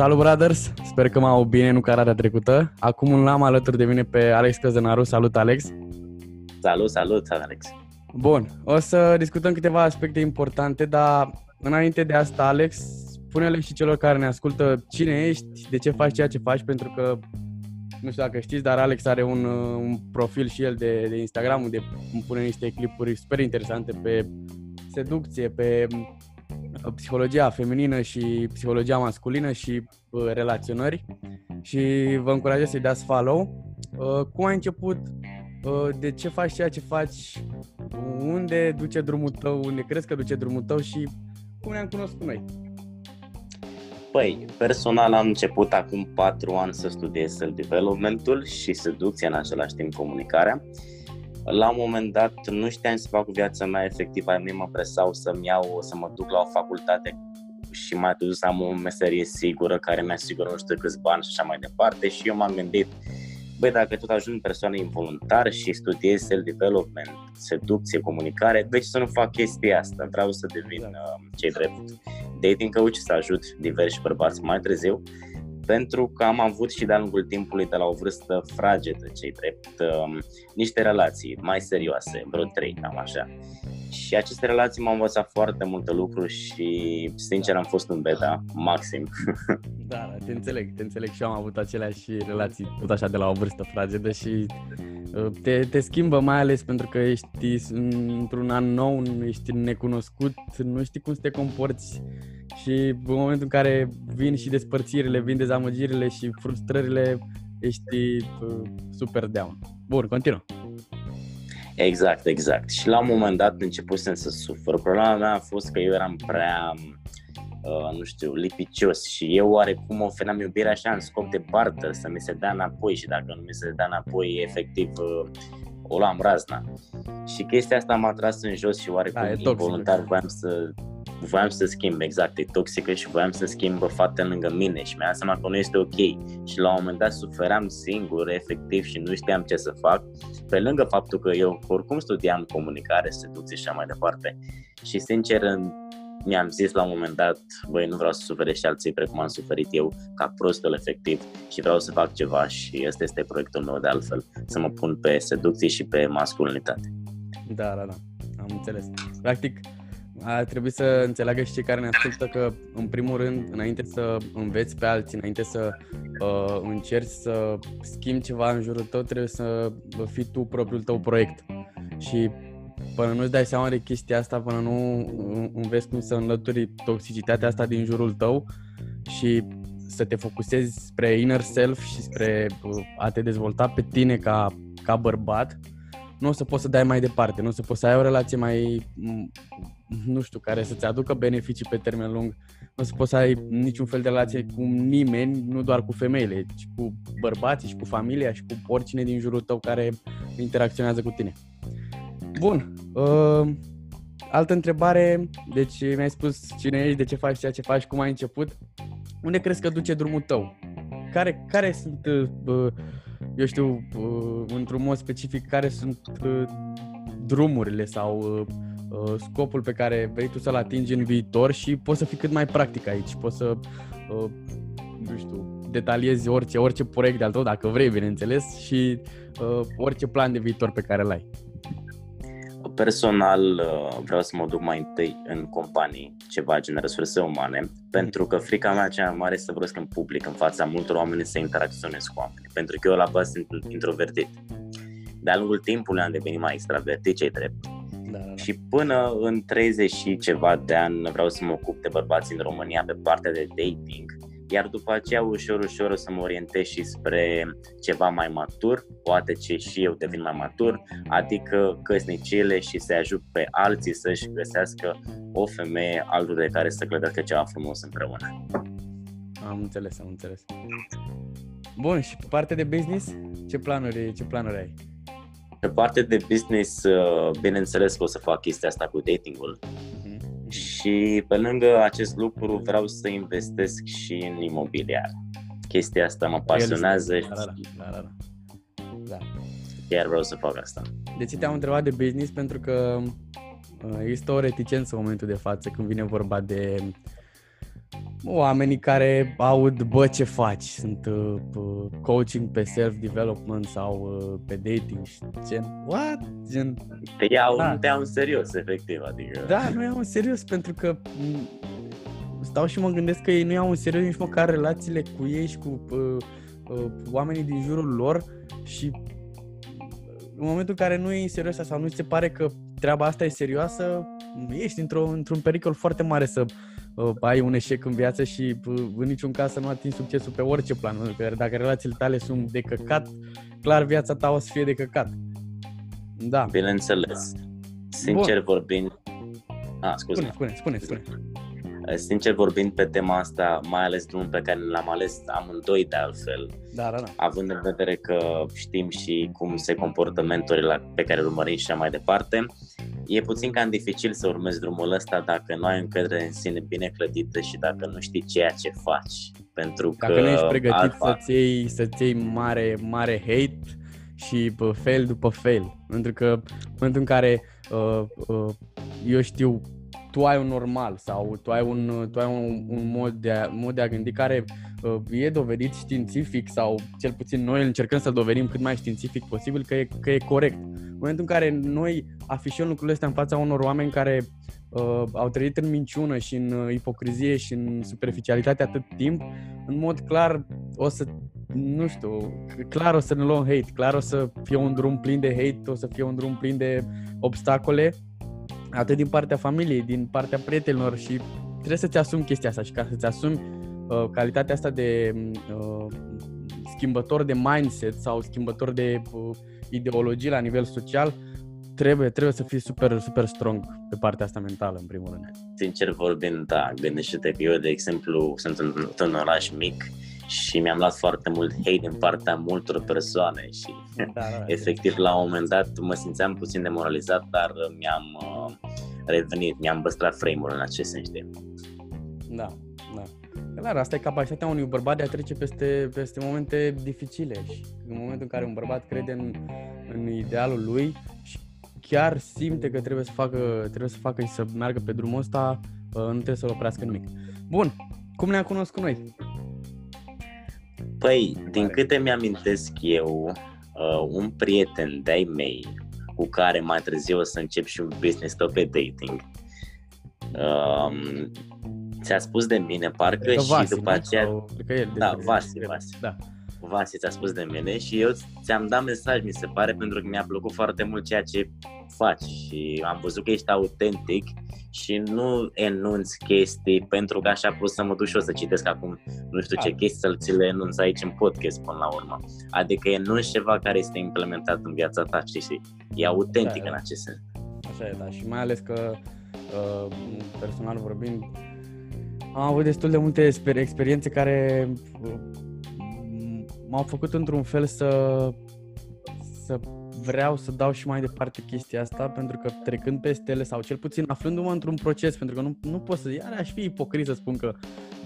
Salut, brothers! Sper că m-au bine, nu cararea trecută. Acum l-am alături de mine pe Alex Căzănaru. Salut, Alex! Salut, salut, Alex! Bun, o să discutăm câteva aspecte importante, dar înainte de asta, Alex, spune-le și celor care ne ascultă cine ești, de ce faci ceea ce faci, pentru că nu știu dacă știți, dar Alex are un, un profil și el de, de Instagram unde pune niște clipuri super interesante pe seducție, pe psihologia feminină și psihologia masculină și uh, relaționări și vă încurajez să-i dați follow. Uh, cum ai început? Uh, de ce faci ceea ce faci? Unde duce drumul tău? Unde crezi că duce drumul tău și cum ne-am cunoscut noi? Păi, personal am început acum 4 ani să studiez self-developmentul și seducția în același timp comunicarea. La un moment dat nu știam să fac cu viața mea, efectiv ai mei mă presau să-mi iau, să mă duc la o facultate și mai târziu să am o meserie sigură care mi asigură nu știu câți bani și așa mai departe și eu m-am gândit băi, dacă tot ajung persoane involuntar și studiez self-development, seducție, comunicare, de ce să nu fac chestia asta? Vreau să devin uh, cei drept dating coach, să ajut diversi bărbați mai târziu, pentru că am avut și de-a lungul timpului, de la o vârstă fragedă, cei drept, uh, niște relații mai serioase, vreo trei, cam așa. Și aceste relații m-au învățat foarte multe lucruri și, sincer, am fost în beta maxim. Da, da, te înțeleg, te înțeleg și eu am avut aceleași relații tot așa de la o vârstă fragedă și uh, te, te schimbă mai ales pentru că ești într-un an nou, ești necunoscut, nu știi cum să te comporți și în momentul în care vin și despărțirile, vin dezamăgirile și frustrările, ești uh, super down. Bun, continuă. Exact, exact. Și la un moment dat începusem să sufăr. Problema mea a fost că eu eram prea, uh, nu știu, lipicios și eu oarecum ofeream iubirea așa în scop de barter, să mi se dea înapoi și dacă nu mi se dea înapoi, efectiv, uh, o luam razna. Și chestia asta m-a tras în jos și oarecum da, involuntar voiam să voiam să schimb, exact, e toxică și voiam să schimb fata lângă mine și mi-am seama că nu este ok și la un moment dat suferam singur, efectiv, și nu știam ce să fac, pe lângă faptul că eu oricum studiam comunicare, seducție și așa mai departe și sincer mi-am zis la un moment dat, băi, nu vreau să sufere și alții precum am suferit eu, ca prostul efectiv și vreau să fac ceva și ăsta este proiectul meu de altfel, să mă pun pe seducție și pe masculinitate. Da, da, da, am înțeles. Practic, a trebuit să înțeleagă și cei care ne ascultă că, în primul rând, înainte să înveți pe alții, înainte să uh, încerci să schimbi ceva în jurul tău, trebuie să fii tu propriul tău proiect. Și până nu-ți dai seama de chestia asta, până nu înveți cum să înlături toxicitatea asta din jurul tău și să te focusezi spre inner self și spre uh, a te dezvolta pe tine ca, ca bărbat, nu o să poți să dai mai departe, nu o să poți să ai o relație mai, nu știu, care să-ți aducă beneficii pe termen lung. Nu o să poți să ai niciun fel de relație cu nimeni, nu doar cu femeile, ci cu bărbații și cu familia și cu oricine din jurul tău care interacționează cu tine. Bun. Uh, altă întrebare, deci mi-ai spus cine ești, de ce faci ceea ce faci, cum ai început. Unde crezi că duce drumul tău? Care, care sunt uh, eu știu, uh, într-un mod specific, care sunt uh, drumurile sau uh, scopul pe care vrei tu să-l atingi în viitor și poți să fii cât mai practic aici, poți să, nu știu, detaliezi orice, orice proiect de-al tău, dacă vrei, bineînțeles, și orice plan de viitor pe care îl ai. Personal vreau să mă duc mai întâi în companii, ceva gen resurse umane, pentru că frica mea cea mai mare este să vorbesc în public, în fața multor oameni, să interacționez cu oameni, pentru că eu la bază sunt introvertit. De-a lungul timpului am devenit mai extravertit, ce drept. Da, da, da. Și până în 30 și ceva de ani vreau să mă ocup de bărbați în România pe partea de dating iar după aceea ușor, ușor o să mă orientez și spre ceva mai matur, poate ce și eu devin mai matur, adică căsnicile și să ajut pe alții să-și găsească o femeie alături de care să clădească ceva frumos împreună. Am înțeles, am înțeles. Bun, și pe partea de business, ce planuri, ce planuri ai? Pe partea de business, uh, bineînțeles că o să fac chestia asta cu datingul. Uh-huh și pe lângă acest lucru vreau să investesc și în imobiliar. Chestia asta mă pasionează da, da, da, da, da. chiar vreau să fac asta. De ce te-am întrebat de business? Pentru că uh, există o reticență în momentul de față când vine vorba de oamenii care aud, bă, ce faci? Sunt uh, coaching pe self-development sau uh, pe dating și gen, what? Gen, te iau, da. te iau în serios, efectiv, adică... Da, nu iau în serios pentru că stau și mă gândesc că ei nu iau în serios nici măcar relațiile cu ei și cu uh, uh, oamenii din jurul lor și în momentul în care nu e în serios sau nu ți se pare că treaba asta e serioasă, ești într-o, într-un pericol foarte mare să uh, ai un eșec în viață și uh, în niciun caz să nu atingi succesul pe orice plan. Că dacă relațiile tale sunt de căcat, clar viața ta o să fie de căcat. Da. Bineînțeles. Sincer Bun. vorbind... Ah, scuze. Spune, spune, spune, spune. Sincer vorbind pe tema asta, mai ales drumul pe care l-am ales amândoi de altfel, da, da, da. având în vedere că știm și cum se comportă mentorii la, pe care îl urmărim și mai departe, e puțin cam dificil să urmezi drumul ăsta dacă nu ai încredere în sine bine clădită și dacă nu știi ceea ce faci. Pentru dacă că nu ești pregătit alfa... să-ți iei, să-ți iei mare, mare hate și fail după fail. Pentru că în momentul în care uh, uh, eu știu tu ai un normal sau tu ai un, tu ai un, un mod, de a, mod de a gândi care uh, e dovedit științific sau cel puțin noi încercăm să dovedim cât mai științific posibil că e, că e corect. În momentul în care noi afișăm lucrurile astea în fața unor oameni care uh, au trăit în minciună și în uh, ipocrizie și în superficialitate atât timp, în mod clar o să nu știu, clar o să ne luăm hate, clar o să fie un drum plin de hate, o să fie un drum plin de obstacole atât din partea familiei, din partea prietenilor și trebuie să-ți asumi chestia asta și ca să-ți asumi uh, calitatea asta de uh, schimbător de mindset sau schimbător de uh, ideologie la nivel social, trebuie, trebuie să fii super, super strong pe partea asta mentală, în primul rând. Sincer vorbind, da, gândește-te că eu, de exemplu, sunt într-un oraș mic și mi-am luat foarte mult hate din partea multor persoane și da, da, da. efectiv la un moment dat mă simțeam puțin demoralizat, dar mi-am uh, revenit, mi-am păstrat frame-ul în acest sens. Da, da. Clar, asta e capacitatea unui bărbat de a trece peste, peste momente dificile și în momentul în care un bărbat crede în, în idealul lui și chiar simte că trebuie să facă, trebuie să facă și să meargă pe drumul ăsta, uh, nu trebuie să-l oprească nimic. Bun, cum ne-am cunoscut noi? Păi, din câte mi-amintesc eu, uh, un prieten de-ai mei cu care mai târziu o să încep și un business tot pe dating, um, ți-a spus de mine, parcă și Vasi, după aceea... Sau, da, Vasi, Vasi. Da. Vasi ți-a spus de mine și eu ți-am dat mesaj, mi se pare, pentru că mi-a plăcut foarte mult ceea ce faci și am văzut că ești autentic și nu enunți chestii pentru că așa pot să mă duc și eu să citesc acum nu știu ce da. chestii să ți le enunț aici în podcast până la urmă. Adică enunți ceva care este implementat în viața ta, știi, și e autentic da, în acest sens. Așa e, da, și mai ales că uh, personal vorbind am avut destul de multe experiențe care uh, m-au făcut într-un fel să să vreau să dau și mai departe chestia asta pentru că trecând peste ele sau cel puțin aflându-mă într-un proces pentru că nu, nu pot să, iar aș fi ipocrit să spun că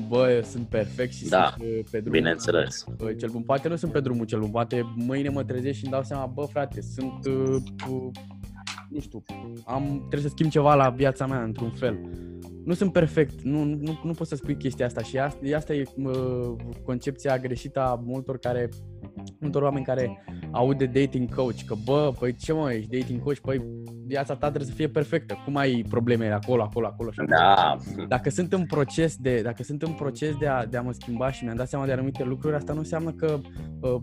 bă, eu sunt perfect și da, sunt uh, pe drum. bineînțeles. Bă, cel bun, poate nu sunt pe drumul cel bun, poate mâine mă trezesc și îmi dau seama, bă frate, sunt uh, uh, nu știu, am, trebuie să schimb ceva la viața mea într-un fel. Nu sunt perfect, nu, nu, nu pot să spui chestia asta și asta, asta e uh, concepția greșită a multor care multor oameni care aud de dating coach, că bă, păi ce mă, ești dating coach, păi viața ta trebuie să fie perfectă. Cum ai probleme acolo, acolo, acolo și Da. Dacă sunt în proces de, dacă sunt în proces de a, de a mă schimba și mi-am dat seama de anumite lucruri, asta nu înseamnă că uh,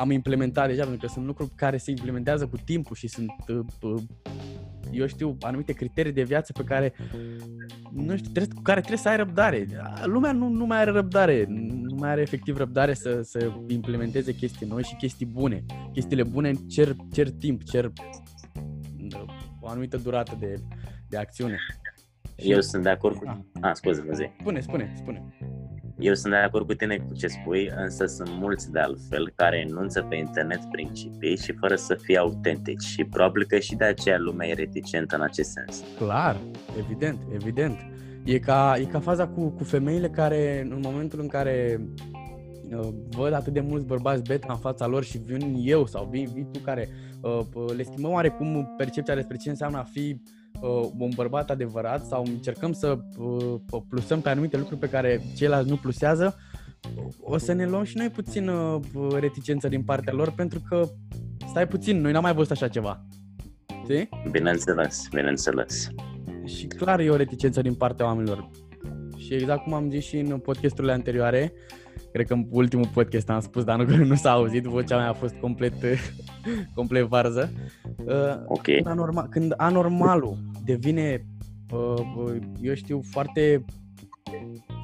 am implementat deja, pentru că sunt lucruri care se implementează cu timpul și sunt, uh, uh, eu știu, anumite criterii de viață pe care, nu știu, trebuie, cu care trebuie să ai răbdare. Lumea nu, nu mai are răbdare, nu mai are efectiv răbdare să, să implementeze chestii noi și chestii bune. Chestiile bune cer, cer timp, cer uh, o anumită durată de, de acțiune. Eu sunt de acord cu... Ah, ah scuze, vă zi. Spune, spune, spune. Eu sunt de acord cu tine cu ce spui, însă sunt mulți de altfel care enunță pe internet principii și fără să fie autentici și probabil că și de aceea lumea e reticentă în acest sens. Clar, evident, evident. E ca, e ca faza cu, cu femeile care în momentul în care uh, văd atât de mulți bărbați beta în fața lor și vin eu sau vin, vin tu care uh, le schimbăm oarecum percepția despre ce înseamnă a fi uh, un bărbat adevărat sau încercăm să uh, plusăm pe anumite lucruri pe care ceilalți nu plusează, o să ne luăm și noi puțin uh, reticență din partea lor pentru că stai puțin, noi n-am mai văzut așa ceva. Știi? Bineînțeles, bineînțeles. Și clar e o reticență din partea oamenilor. Și exact cum am zis și în podcasturile anterioare, cred că în ultimul podcast am spus, dar nu, nu s-a auzit, vocea mea a fost complet, complet varză. Uh, ok. Când, anormal, când anormalul devine, uh, eu știu, foarte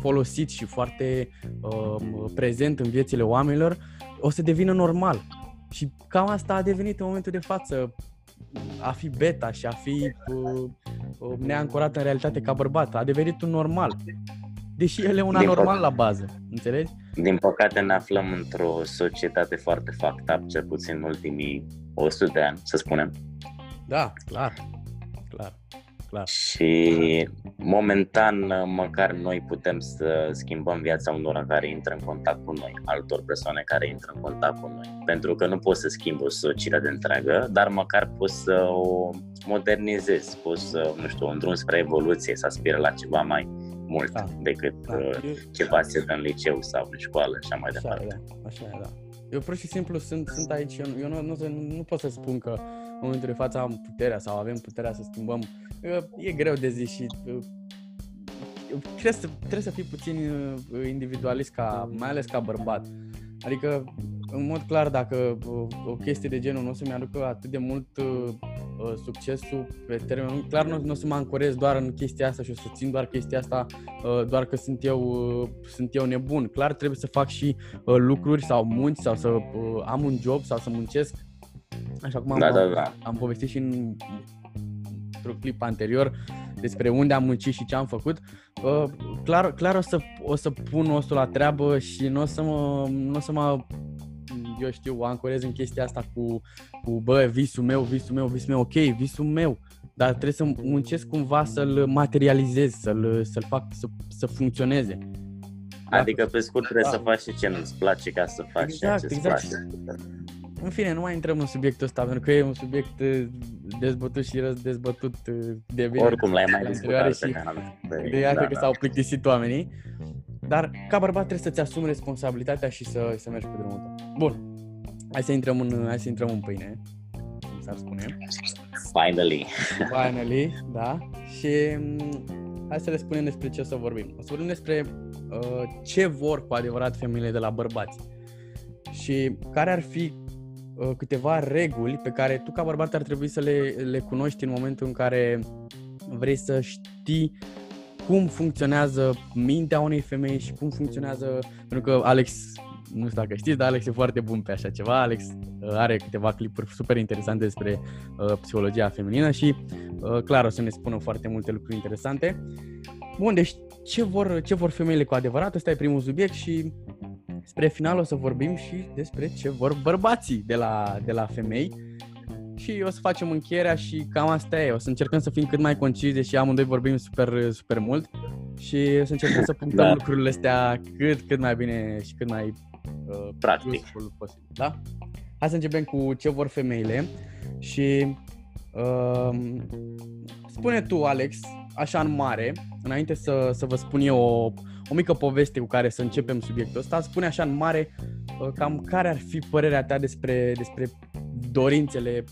folosit și foarte uh, prezent în viețile oamenilor, o să devină normal. Și cam asta a devenit în momentul de față a fi beta și a fi uh, uh, neancorat în realitate ca bărbat. A devenit un normal. Deși el e un anormal la bază, înțelegi? Din păcate ne aflăm într-o societate foarte fucked up, cel puțin în ultimii 100 de ani, să spunem. Da, clar, clar clar. Și momentan, măcar noi putem să schimbăm viața unor care intră în contact cu noi, altor persoane care intră în contact cu noi. Pentru că nu poți să schimbi o societate întreagă, dar măcar poți să o modernizezi, poți să, nu știu, un drum spre evoluție, să aspire la ceva mai mult da. decât da. Uh, ceva se dă în liceu sau în școală și așa mai departe. Așa e, da. Așa e, da. Eu pur și simplu sunt, sunt aici, eu, eu nu, nu, nu pot să spun că în momentul de față am puterea sau avem puterea să schimbăm. E greu de zis și trebuie să, trebuie să fii puțin uh, individualist, ca, mai ales ca bărbat. Adică, în mod clar, dacă o chestie de genul nu o să-mi aducă atât de mult uh, uh succesul pe termen lung, clar nu, nu o să mă ancorez doar în chestia asta și o să țin doar chestia asta uh, doar că sunt eu, uh, sunt eu nebun. Clar trebuie să fac și uh, lucruri sau munci sau să uh, am un job sau să muncesc Așa cum am, da, da, da. am povestit și în într-un clip anterior despre unde am muncit și ce am făcut, uh, clar, clar o, să, o să pun osul la treabă și nu o să mă, nu o să mă eu știu, ancorez în chestia asta cu, cu bă, visul meu, visul meu, visul meu, ok, visul meu, dar trebuie să muncesc cumva să-l materializez, să-l, să-l fac să, să funcționeze. Adică, pe scurt, trebuie da. să faci și ce nu-ți place ca să faci exact, ce exact. place. În fine, nu mai intrăm în subiectul ăsta, pentru că e un subiect uh, dezbătut și dezbătut uh, de bine. Oricum l-ai mai discutat și de ea da, cred că da. s-au plictisit oamenii. Dar ca bărbat trebuie să-ți asumi responsabilitatea și să, să mergi pe drumul tău. Bun, hai să intrăm în, hai să intrăm în pâine, cum s-ar spune. Finally. Finally, da. Și mm, hai să le spunem despre ce o să vorbim. O să vorbim despre uh, ce vor cu adevărat femeile de la bărbați și care ar fi Uh, câteva reguli pe care tu ca bărbat ar trebui să le, le cunoști în momentul în care vrei să știi cum funcționează mintea unei femei și cum funcționează, pentru că Alex, nu știu dacă știți, dar Alex e foarte bun pe așa ceva, Alex uh, are câteva clipuri super interesante despre uh, psihologia feminină și uh, clar o să ne spună foarte multe lucruri interesante. Bun, deci ce vor, ce vor femeile cu adevărat? Ăsta e primul subiect și Spre final o să vorbim și despre ce vor bărbații de la, de la femei și o să facem încheierea și cam asta e. O să încercăm să fim cât mai concisi, deși amândoi vorbim super, super mult și o să încercăm să punctăm da. lucrurile astea cât, cât mai bine și cât mai uh, practic posibil. Da? Hai să începem cu ce vor femeile și uh, spune tu, Alex, așa în mare, înainte să, să vă spun eu o, o mică poveste cu care să începem subiectul ăsta, spune așa în mare uh, cam care ar fi părerea ta despre, despre dorințele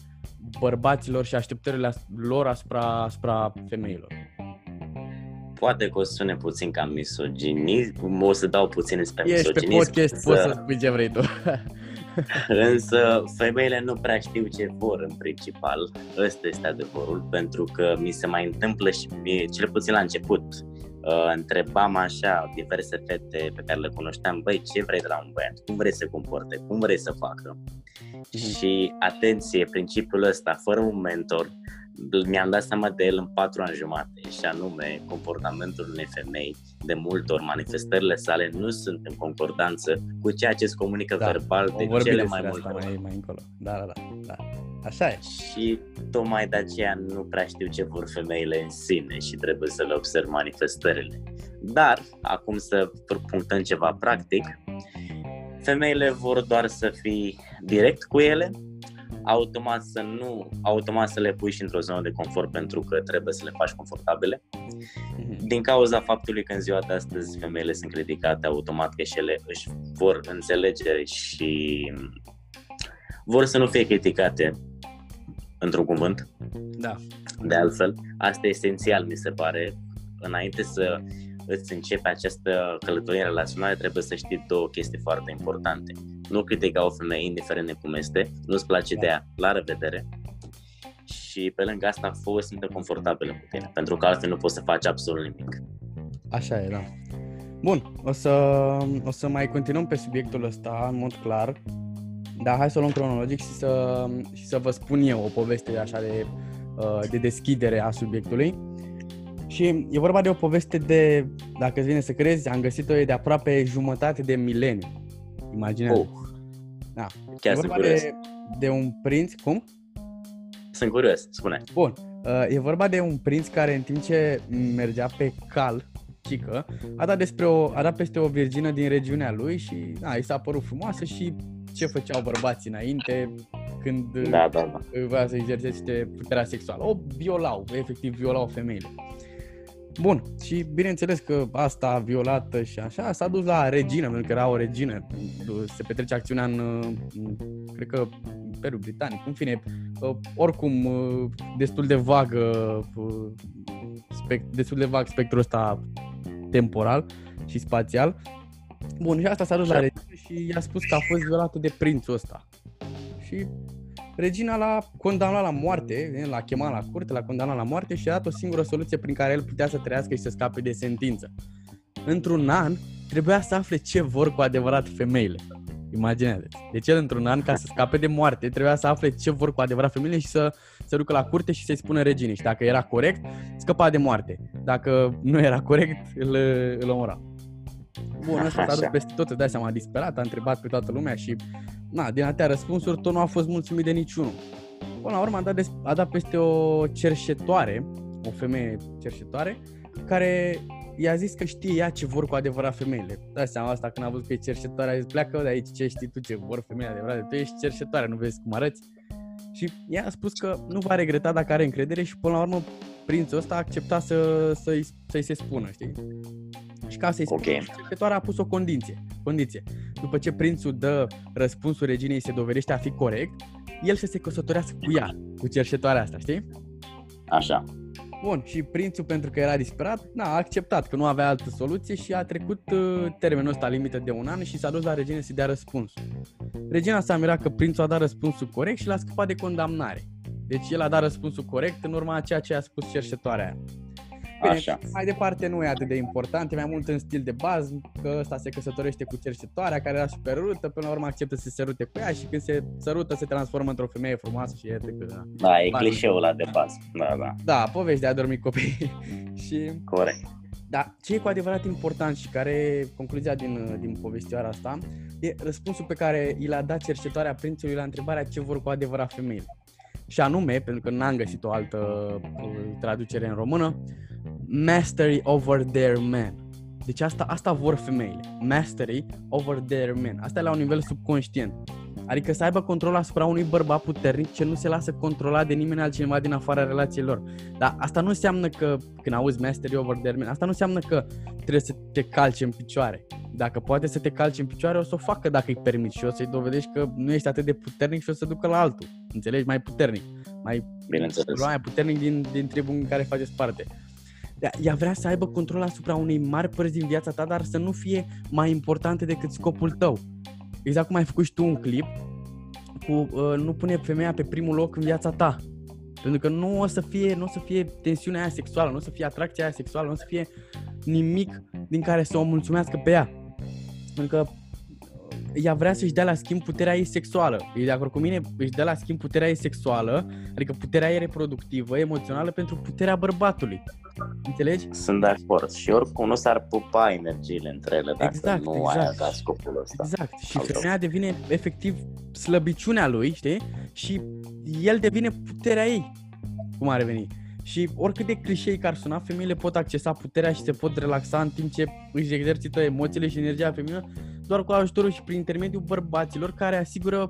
bărbaților și așteptările lor asupra, asupra femeilor. Poate că o să sune puțin cam misoginism, o să dau puțin despre Ești misoginism. Ești pe podcast, să... poți să spui ce vrei tu. Însă femeile nu prea știu ce vor în principal. Ăsta este adevărul, pentru că mi se mai întâmplă și mie, cel puțin la început, uh, întrebam așa diverse fete pe care le cunoșteam, băi, ce vrei de la un băiat? Cum vrei să se comporte? Cum vrei să facă? Mm-hmm. Și atenție, principiul ăsta, fără un mentor, mi-am dat seama de el în patru ani jumate și anume comportamentul unei femei de multe ori manifestările sale nu sunt în concordanță cu ceea ce se comunică da, verbal de cele mai multe ori. Mai, mai încolo. Da, da, da, da. Așa e. Și tocmai de aceea nu prea știu ce vor femeile în sine și trebuie să le observ manifestările. Dar, acum să punctăm ceva practic, femeile vor doar să fii direct cu ele, automat să nu, automat să le pui și într-o zonă de confort pentru că trebuie să le faci confortabile. Mhm. Din cauza faptului că în ziua de astăzi femeile sunt criticate automat că și ele își vor înțelege și vor să nu fie criticate într-un cuvânt. Da. De altfel, asta e esențial, mi se pare. Înainte să îți începe această călătorie în relaționare, trebuie să știi două chestii foarte importante. Nu critica o femeie, indiferent de cum este, nu-ți place de ea, la revedere. Și pe lângă asta, fă o simtă confortabilă cu tine, pentru că altfel nu poți să faci absolut nimic. Așa e, da. Bun, o să, o să mai continuăm pe subiectul ăsta în mod clar, dar hai să o luăm cronologic și să, și să vă spun eu o poveste așa de, uh, de deschidere a subiectului. Și e vorba de o poveste de, dacă îți vine să crezi, am găsit-o de aproape jumătate de mileniu. Imaginează. Oh, Da. chiar e sunt vorba curios. de, de un prinț, cum? Sunt curios, spune. Bun, uh, e vorba de un prinț care în timp ce mergea pe cal, cică, a dat, despre o, a dat peste o virgină din regiunea lui și na, i s-a părut frumoasă și ce făceau bărbații înainte când uh, Da, da, da. voia să exercite puterea sexuală. O violau, efectiv violau femeile. Bun, și bineînțeles că asta violată și așa s-a dus la regină, pentru că era o regină. Se petrece acțiunea în, în cred că, Imperiul Britanic. În fine, uh, oricum, uh, destul de vagă, uh, spect, destul de vag spectrul ăsta temporal și spațial. Bun, și asta s-a dus la Așa. regină și i-a spus că a fost violată de prințul ăsta. Și regina l-a condamnat la moarte, l-a chemat la curte, l-a condamnat la moarte și a dat o singură soluție prin care el putea să trăiască și să scape de sentință. Într-un an, trebuia să afle ce vor cu adevărat femeile. Imaginează Deci el într-un an, ca să scape de moarte, trebuia să afle ce vor cu adevărat femeile și să se ducă la curte și să-i spună reginei. Și dacă era corect, scăpa de moarte. Dacă nu era corect, îl, îl omora. Bun, ăsta s-a dus Așa. peste tot, îți dai seama, a disperat, a întrebat pe toată lumea și, na, din atâtea răspunsuri, tot nu a fost mulțumit de niciunul. Până la urmă a dat, des, a dat peste o cerșetoare, o femeie cerșetoare, care i-a zis că știe ea ce vor cu adevărat femeile. Dai seama asta când a văzut că e cerșetoare, a zis pleacă de aici, ce știi tu ce vor femeile adevărate, tu ești cerșetoare, nu vezi cum arăți? Și ea a spus că nu va regreta dacă are încredere și până la urmă prințul ăsta a acceptat să, să-i, să-i se spună, știi? Și ca să-i spună, Ok. cercetoarea a pus o condiție. condiție. După ce prințul dă răspunsul reginei se dovedește a fi corect, el să se căsătorească cu ea, cu cercetoarea asta, știi? Așa. Bun, și prințul, pentru că era disperat, na, a acceptat că nu avea altă soluție și a trecut uh, termenul ăsta limită de un an și s-a dus la regină să dea răspunsul. Regina s-a mirat că prințul a dat răspunsul corect și l-a scăpat de condamnare. Deci el a dat răspunsul corect în urma a ceea ce a spus cercetoarea aia. Bine, Așa. mai departe nu e atât de important, e mai mult în stil de bază, că ăsta se căsătorește cu cercetoarea care era super rudă, până la urmă acceptă să se sărute cu ea și când se sărută se transformă într-o femeie frumoasă și e decât, da. Da, e Bază. clișeul ăla de bază. Da, da. Da, povești de a dormi copii. și Corect. da, ce e cu adevărat important și care e concluzia din, din povestioara asta, e răspunsul pe care i l-a dat cercetoarea prințului la întrebarea ce vor cu adevărat femeile. Și anume, pentru că n-am găsit o altă uh, traducere în română, mastery over their men. Deci asta, asta vor femeile. Mastery over their men. Asta e la un nivel subconștient. Adică să aibă control asupra unui bărbat puternic ce nu se lasă controlat de nimeni altcineva din afara relației lor. Dar asta nu înseamnă că, când auzi mastery over their men, asta nu înseamnă că trebuie să te calci în picioare. Dacă poate să te calci în picioare, o să o facă dacă îi permiți și o să-i dovedești că nu ești atât de puternic și o să ducă la altul. Înțelegi? Mai puternic. Mai Bineînțeles. mai puternic din, din tribul în care faceți parte. Ea- Ea vrea să aibă control asupra unei mari părți din viața ta, dar să nu fie mai importante decât scopul tău. Exact cum ai făcut și tu un clip cu uh, nu pune femeia pe primul loc în viața ta. Pentru că nu o să fie, nu o să fie tensiunea aia sexuală, nu o să fie atracția aia sexuală, nu o să fie nimic din care să o mulțumească pe ea. Pentru că uh, ea vrea să-și dea la schimb puterea ei sexuală. E de acord cu mine, își dă la schimb puterea ei sexuală, adică puterea ei reproductivă, emoțională pentru puterea bărbatului. Înțelegi? Sunt de acord. Și oricum nu s-ar pupa energiile între ele dacă Exact, nu exact. ai avea scopul ăsta. Exact. Și Altfel. femeia devine efectiv slăbiciunea lui, știi? Și el devine puterea ei, cum ar veni. Și oricât de clișei că ar suna, femeile pot accesa puterea și se pot relaxa în timp ce își exercită emoțiile și energia feminină doar cu ajutorul și prin intermediul bărbaților care asigură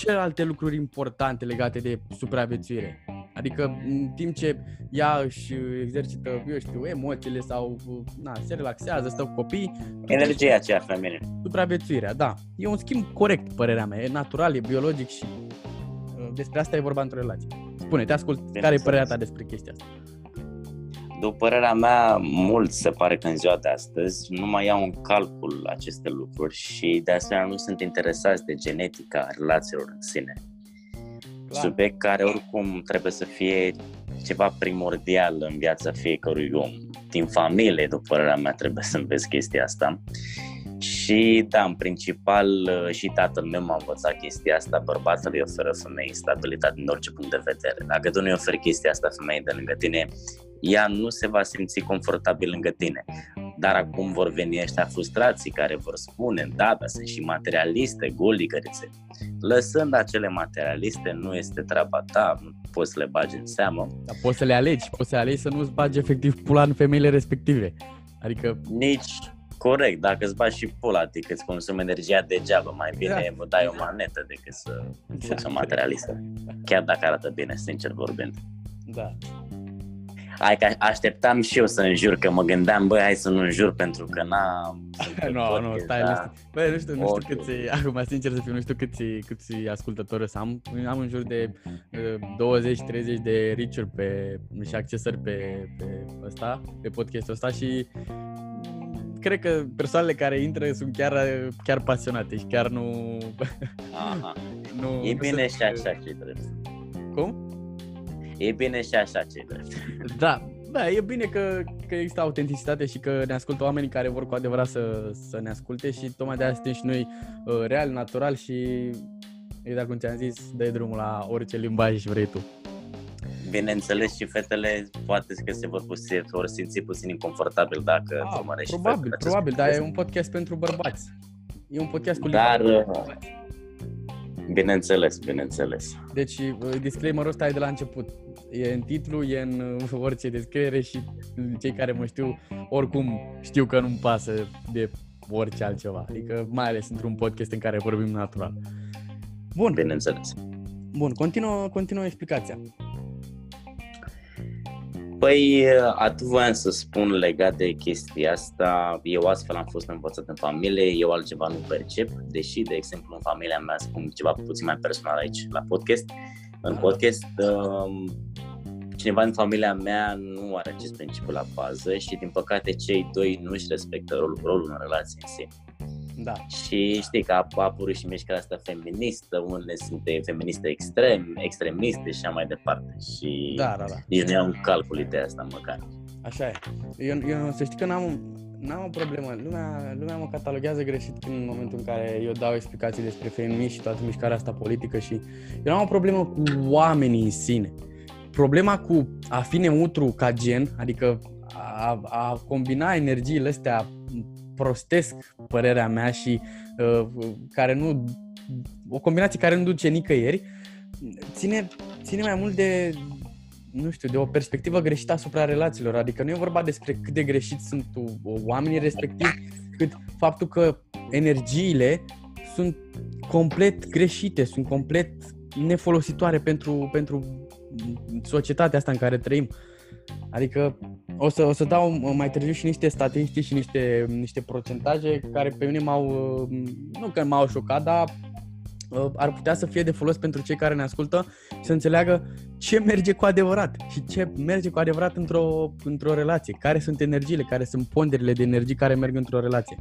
celelalte lucruri importante legate de supraviețuire. Adică în timp ce ea își exercită, eu știu, emoțiile sau na, se relaxează, stă cu copii. Energia aceea feminină. Supraviețuirea, da. E un schimb corect, părerea mea. E natural, e biologic și uh, despre asta e vorba într-o relație. Spune, te ascult, Bine care e părerea ta despre chestia asta? După părerea mea, mult se pare că în ziua de astăzi nu mai iau în calcul aceste lucruri și de asemenea nu sunt interesați de genetica relațiilor în sine. Clar. Subiect care oricum trebuie să fie ceva primordial în viața fiecărui om. Din familie, după părerea mea, trebuie să înveți chestia asta. Și da, în principal și tatăl meu m-a învățat chestia asta, bărbatul îi oferă femeii stabilitate din orice punct de vedere. Dacă tu nu-i oferi chestia asta femeii de lângă tine, ea nu se va simți confortabil lângă tine. Dar acum vor veni ăștia frustrații care vor spune, da, dar sunt și materialiste, goligărițe. Lăsând acele materialiste, nu este treaba ta, nu poți să le bagi în seamă. Dar poți să le alegi, poți să le alegi să nu-ți bagi efectiv pula în femeile respective. Adică... Nici, Corect, dacă îți bagi și pula, adică îți consumi energia degeaba, mai bine da. vă dai o manetă decât să da. o materialistă. Chiar dacă arată bine, sincer vorbind. Da. Hai că așteptam și eu să înjur, că mă gândeam, băi, hai să nu înjur pentru că n-am... nu, nu, stai, da. nu știu. Băi, nu știu, nu știu câți, acum sincer să fiu, nu știu câți, câți ascultători să am. Am în jur de 20-30 de reach pe, și accesări pe, pe ăsta, pe podcastul ăsta și cred că persoanele care intră sunt chiar, chiar pasionate și chiar nu... Aha. nu e bine nu și așa ce drept. Cum? E bine și așa ce drept. Da, da, e bine că, că există autenticitate și că ne ascultă oamenii care vor cu adevărat să, să ne asculte și tocmai de asta suntem și noi uh, real, natural și exact cum ți-am zis, dai drumul la orice limbaj vrei tu. Bineînțeles și fetele poate că se vor, puse, vor simți puțin inconfortabil dacă ah, urmărești Probabil, probabil, dar e un podcast pentru bărbați. E un podcast cu Dar, Bineînțeles, bineînțeles. Deci, uh, disclaimer-ul ăsta e de la început. E în titlu, e în uh, orice descriere și cei care mă știu, oricum știu că nu-mi pasă de orice altceva. Adică, mai ales într-un podcast în care vorbim natural. Bun. Bineînțeles. Bun, continuă, continuă explicația. Păi, atât voiam să spun legat de chestia asta, eu astfel am fost învățat în familie, eu altceva nu percep, deși, de exemplu, în familia mea, spun ceva puțin mai personal aici la podcast, în podcast, um, cineva în familia mea nu are acest principiu la bază și, din păcate, cei doi nu își respectă rolul, rolul în relație în sine. Da. Și știi că a apărut și mișcarea asta feministă, unele sunt feministe extrem, extremiste și așa mai departe. Și da, da, da. nici nu iau un calcul ideea asta măcar. Așa e. Eu, eu să știi că n-am, n-am o problemă. Lumea, lumea mă cataloghează greșit în momentul în care eu dau explicații despre feminism și toată mișcarea asta politică și eu n-am o problemă cu oamenii în sine. Problema cu a fi neutru ca gen, adică a, a combina energiile astea prostesc părerea mea și uh, care nu o combinație care nu duce nicăieri, ține, ține mai mult de nu știu, de o perspectivă greșită asupra relațiilor. Adică nu e vorba despre cât de greșit sunt oamenii respectivi, cât faptul că energiile sunt complet greșite, sunt complet nefolositoare pentru, pentru societatea asta în care trăim. Adică o să, o să dau mai târziu și niște statistici și niște, niște procentaje care pe mine m-au, nu că m-au șocat, dar uh, ar putea să fie de folos pentru cei care ne ascultă și să înțeleagă ce merge cu adevărat și ce merge cu adevărat într-o, într-o relație, care sunt energiile, care sunt ponderile de energii care merg într-o relație.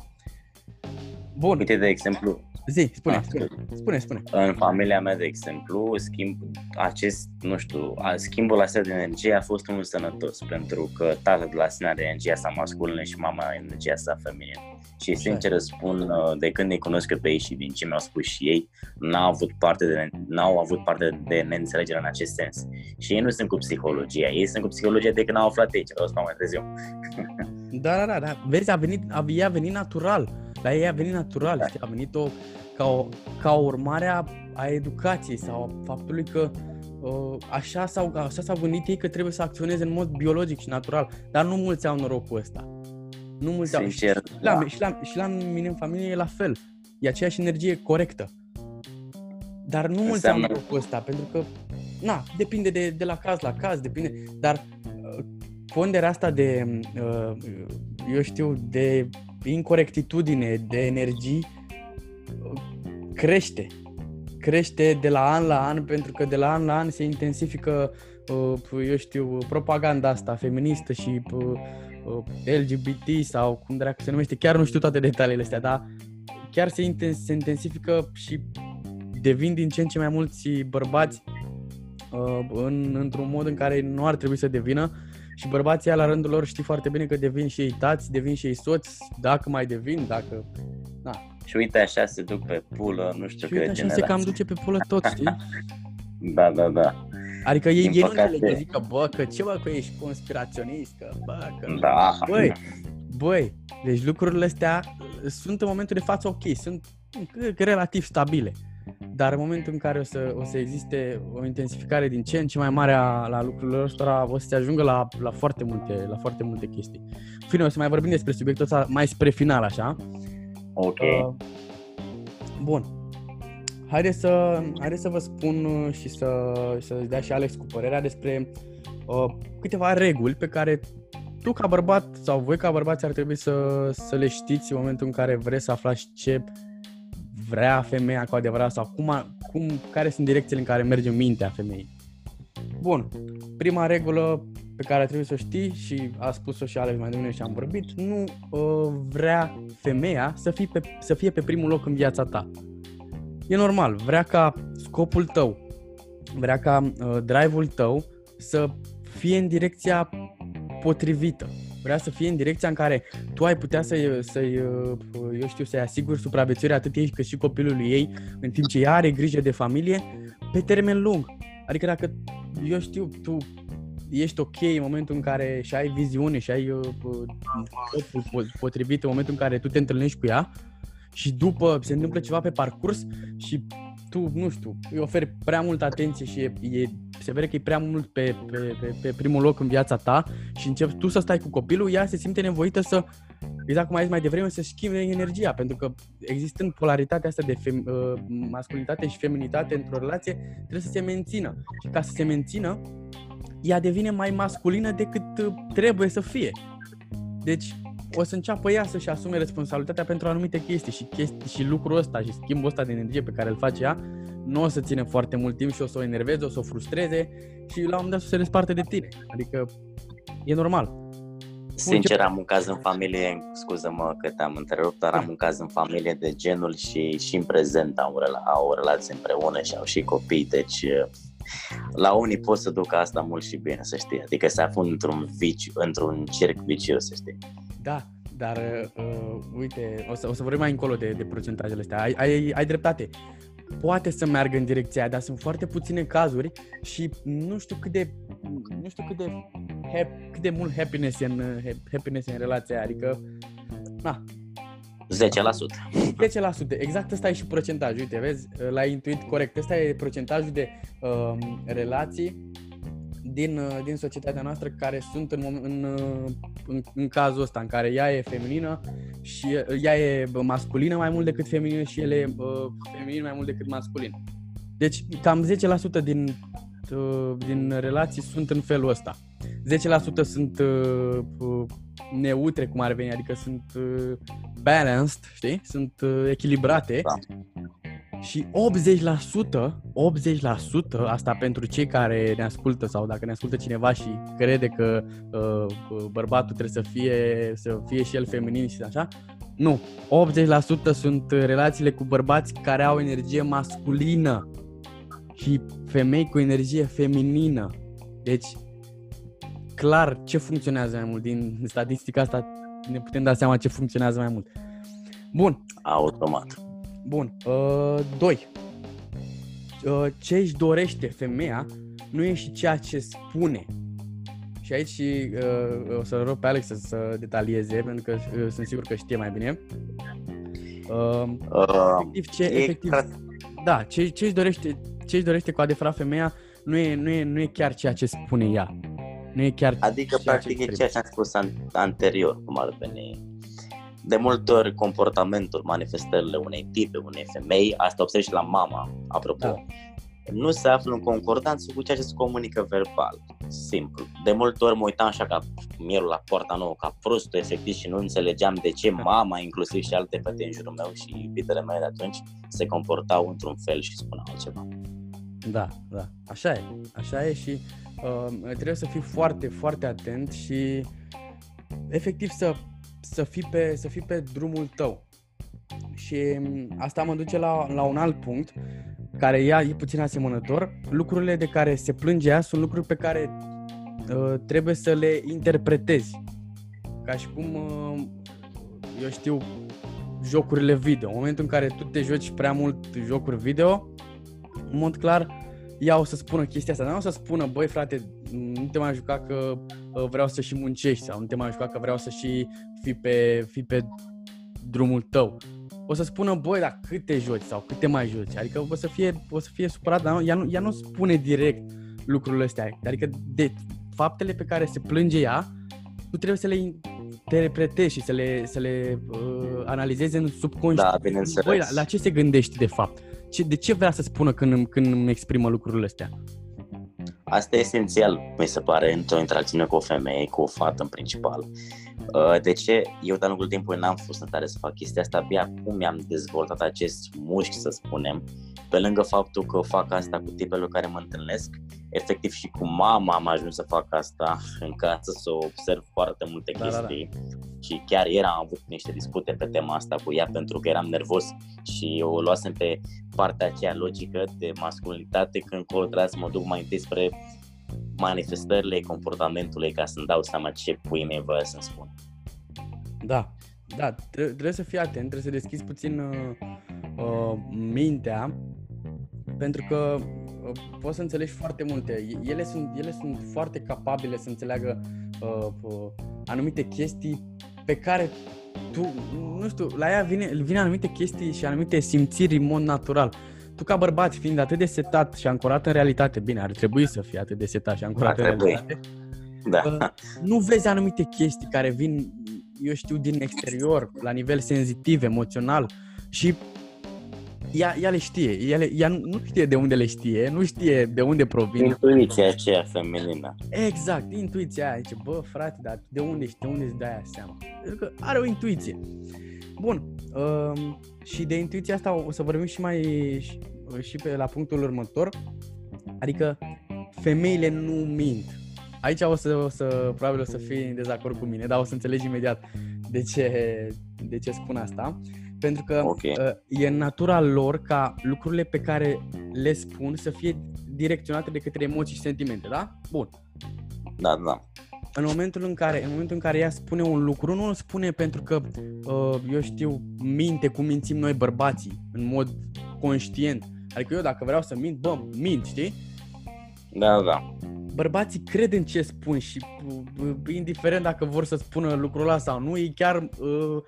Bun. Uite, de exemplu, Zi, spune, ah, spune, spune, spune. În familia mea, de exemplu, schimb acest, nu știu, schimbul ăsta de energie a fost unul sănătos, pentru că tatăl de la sine are energia sa masculină și mama energia sa feminină. Și sincer spun, uh, de când ne cunosc eu pe ei și din ce mi-au spus și ei, n-au avut parte de, n-au avut parte de neînțelegere în acest sens. Și ei nu sunt cu psihologia, ei sunt cu psihologia de când au aflat aici, vreau să mai târziu. Da, da, da, da. Vezi, a venit, a, a venit natural dar ei a venit natural, da. știi? a venit o, ca, o, ca o urmare a, a educației sau a faptului că uh, așa, s-au, așa s-au gândit ei că trebuie să acționeze în mod biologic și natural, dar nu mulți au norocul ăsta. Nu mulți Sincer, au. Și, da. la, și, la, și la mine în familie e la fel. E aceeași energie corectă. Dar nu mulți Înseamnă- au norocul ăsta, pentru că, na, depinde de, de la caz la caz, depinde, dar uh, ponderea asta de, uh, eu știu, de incorectitudine, de energii, uh, crește. Crește de la an la an, pentru că de la an la an se intensifică, uh, eu știu, propaganda asta feministă și uh, uh, LGBT sau cum dracu se numește, chiar nu știu toate detaliile astea, dar chiar se, intens- se intensifică și devin din ce în ce mai mulți bărbați uh, în, într-un mod în care nu ar trebui să devină și bărbații ăia, la rândul lor știi foarte bine că devin și ei tați, devin și ei soți, dacă mai devin, dacă... Și uite așa se duc pe pulă, nu știu Și uite câte așa se generații. cam duce pe pulă tot, știi? Da, da, da. Adică ei, Din ei nu păcate. înțeleg că zic că, bă, că ce bă, că ești conspiraționist, că, bă, că... Da. Băi, băi, deci lucrurile astea sunt în momentul de față ok, sunt cred că relativ stabile. Dar în momentul în care o să, o să existe o intensificare din ce în ce mai mare a, la lucrurile ăstora, o să se ajungă la, la, foarte multe, la foarte multe chestii. În fine, o să mai vorbim despre subiectul ăsta mai spre final, așa. Ok. Uh, bun. Haideți să, haideți să vă spun uh, și să, să dea și Alex cu părerea despre uh, câteva reguli pe care tu ca bărbat sau voi ca bărbați ar trebui să, să le știți în momentul în care vreți să aflați ce vrea femeia cu adevărat sau cum, a- cum, care sunt direcțiile în care merge mintea femeii. Bun, prima regulă pe care trebuie să o știi și a spus-o și Alex mai devreme și am vorbit, nu uh, vrea femeia să fie, pe, să fie pe primul loc în viața ta. E normal, vrea ca scopul tău, vrea ca uh, drive-ul tău să fie în direcția potrivită. Vrea să fie în direcția în care tu ai putea să-i, să-i uh, eu știu, să-i asiguri supraviețuirea atât ei cât și copilului ei, în timp ce ea are grijă de familie, pe termen lung. Adică dacă, eu știu, tu ești ok în momentul în care și ai viziune și ai uh, uh, scopul po- potrivit în momentul în care tu te întâlnești cu ea și după se întâmplă ceva pe parcurs și tu, nu știu, îi oferi prea multă atenție și e, e, se vede că e prea mult pe, pe, pe, pe primul loc în viața ta și începi tu să stai cu copilul, ea se simte nevoită să, exact cum ai zis mai devreme, să schimbe energia, pentru că existând polaritatea asta de fem, uh, masculinitate și feminitate într-o relație, trebuie să se mențină. Și ca să se mențină, ea devine mai masculină decât uh, trebuie să fie. Deci, o să înceapă ea să-și asume responsabilitatea pentru anumite chestii și, chestii și lucrul ăsta și schimbul ăsta de energie pe care îl face ea nu o să ține foarte mult timp și o să o enerveze, o să o frustreze și la un moment dat o să se desparte de tine. Adică e normal. Sincer, am un caz în familie, scuză-mă că te-am întrerupt, dar am un caz în familie de genul și, și în prezent au, rela- au o relație împreună și au și copii, deci la unii pot să ducă asta mult și bine, să știi, adică se află într-un, viciu, într-un cerc vicios, să știi. Da, dar uh, uite, o să, o să vorbim mai încolo de, de procentajele astea. Ai, ai, ai dreptate. Poate să meargă în direcția aia, dar sunt foarte puține cazuri și nu știu cât de nu știu cât de hap, cât de mult happiness e în hap- happiness e în relația aia, adică na, 10%. 10%, exact ăsta e și procentajul, uite, vezi, l-ai intuit corect. Ăsta e procentajul de um, relații din, uh, din societatea noastră care sunt în, mom- în, uh, în, în cazul ăsta, în care ea e feminină și uh, ea e bă, masculină mai mult decât feminină și el e uh, feminin mai mult decât masculin. Deci cam 10% din, uh, din relații sunt în felul ăsta. 10% sunt uh, uh, neutre, cum ar veni, adică sunt uh, balanced, știi? Sunt uh, echilibrate. Da. Și 80%, 80%, asta pentru cei care ne ascultă sau dacă ne ascultă cineva și crede că uh, bărbatul trebuie să fie, să fie și el feminin și așa, nu. 80% sunt relațiile cu bărbați care au energie masculină și femei cu energie feminină. Deci, clar, ce funcționează mai mult? Din statistica asta ne putem da seama ce funcționează mai mult. Bun, Automat. Bun. Uh, doi. Uh, ce își dorește femeia nu e și ceea ce spune. Și aici uh, o să rog pe Alex să, să detalieze, pentru că uh, sunt sigur că știe mai bine. Uh, Uh, efectiv, ce, e efectiv, clar. da, ce, ce, își dorește, ce își dorește cu adevărat femeia nu e, nu, e, nu e chiar ceea ce spune ea. Nu e chiar adică, ceea ce practic, e trebuie. ceea ce am spus an- anterior, cum ar veni. de multe ori comportamentul, manifestările unei tipe, unei femei, asta observi și la mama, apropo, da. nu se află în concordanță cu ceea ce se comunică verbal. Simplu. De multe ori mă uitam așa ca mielul la poarta nouă, ca prostul efectiv și nu înțelegeam de ce da. mama, inclusiv și alte fete în jurul meu și iubitele mele de atunci, se comportau într-un fel și spuneau altceva. Da, da, așa e, așa e și uh, trebuie să fii foarte, foarte atent și efectiv să, să, fii pe, să fii pe drumul tău. Și um, asta mă duce la, la un alt punct care ea e puțin asemănător. Lucrurile de care se plânge ea sunt lucruri pe care uh, trebuie să le interpretezi. Ca și cum, uh, eu știu, jocurile video. În momentul în care tu te joci prea mult jocuri video, în mod clar, ea o să spună chestia asta, nu o să spună, băi frate, nu te mai juca că uh, vreau să și muncești sau nu te mai juca că vreau să și fii pe, fii pe drumul tău. O să spună, băi, dar cât te joci sau cât te mai joci. Adică o să fie, o să fie supărat, dar ea nu, ea nu spune direct lucrurile astea. Adică de faptele pe care se plânge ea, tu trebuie să le interpretezi și să le, să le uh, analizezi în subconștient. Da, bineînțeles. Băi, la, la ce se gândește de fapt? Ce, de ce vrea să spună când, când îmi exprimă lucrurile astea? Asta e esențial, mi se pare, într-o interacțiune cu o femeie, cu o fată în principal. Uh, de ce eu de-a lungul timpului n-am fost în stare să fac chestia asta, abia acum mi-am dezvoltat acest mușchi, să spunem, pe lângă faptul că fac asta cu tipele care mă întâlnesc, efectiv și cu mama am ajuns să fac asta în casă, să observ foarte multe da, chestii da, da. și chiar ieri am avut niște dispute pe tema asta cu ea pentru că eram nervos și o luasem pe partea aceea logică de masculinitate când colo trebuia să mă duc mai întâi spre manifestările comportamentului ca să-mi dau seama ce pui mei voia să-mi spun. Da, da, trebuie să fii atent, trebuie să deschizi puțin uh, uh, mintea pentru că uh, poți să înțelegi foarte multe. Ele sunt, ele sunt foarte capabile să înțeleagă uh, uh, anumite chestii pe care tu, nu știu, la ea vine, vine anumite chestii și anumite simțiri în mod natural. Tu ca bărbat, fiind atât de setat și ancorat în realitate, bine, ar trebui să fii atât de setat și ancorat ar în trebui. realitate, da. Uh, nu vezi anumite chestii care vin, eu știu, din exterior, la nivel senzitiv, emoțional și ea, ea le știe, ea, le, ea nu știe de unde le știe, nu știe de unde provin. Intuiția aceea feminină. Exact, intuiția aia. Zice, bă, frate, dar de unde știi, de unde îți dai aia seama? Pentru că are o intuiție. Bun, um, și de intuiția asta o să vorbim și mai și, și pe la punctul următor, adică femeile nu mint. Aici o să, o să probabil o să fii în dezacord cu mine, dar o să înțelegi imediat de ce, de ce spun asta. Pentru că okay. uh, e în natura lor ca lucrurile pe care le spun să fie direcționate de către emoții și sentimente, da? Bun. Da, da. În momentul în care, în momentul în care ea spune un lucru, nu îl spune pentru că, uh, eu știu, minte cum mințim noi bărbații, în mod conștient. Adică eu dacă vreau să mint, bă, mint, știi? Da, da bărbații cred în ce spun și uh, indiferent dacă vor să spună lucrul ăla sau nu, ei chiar uh,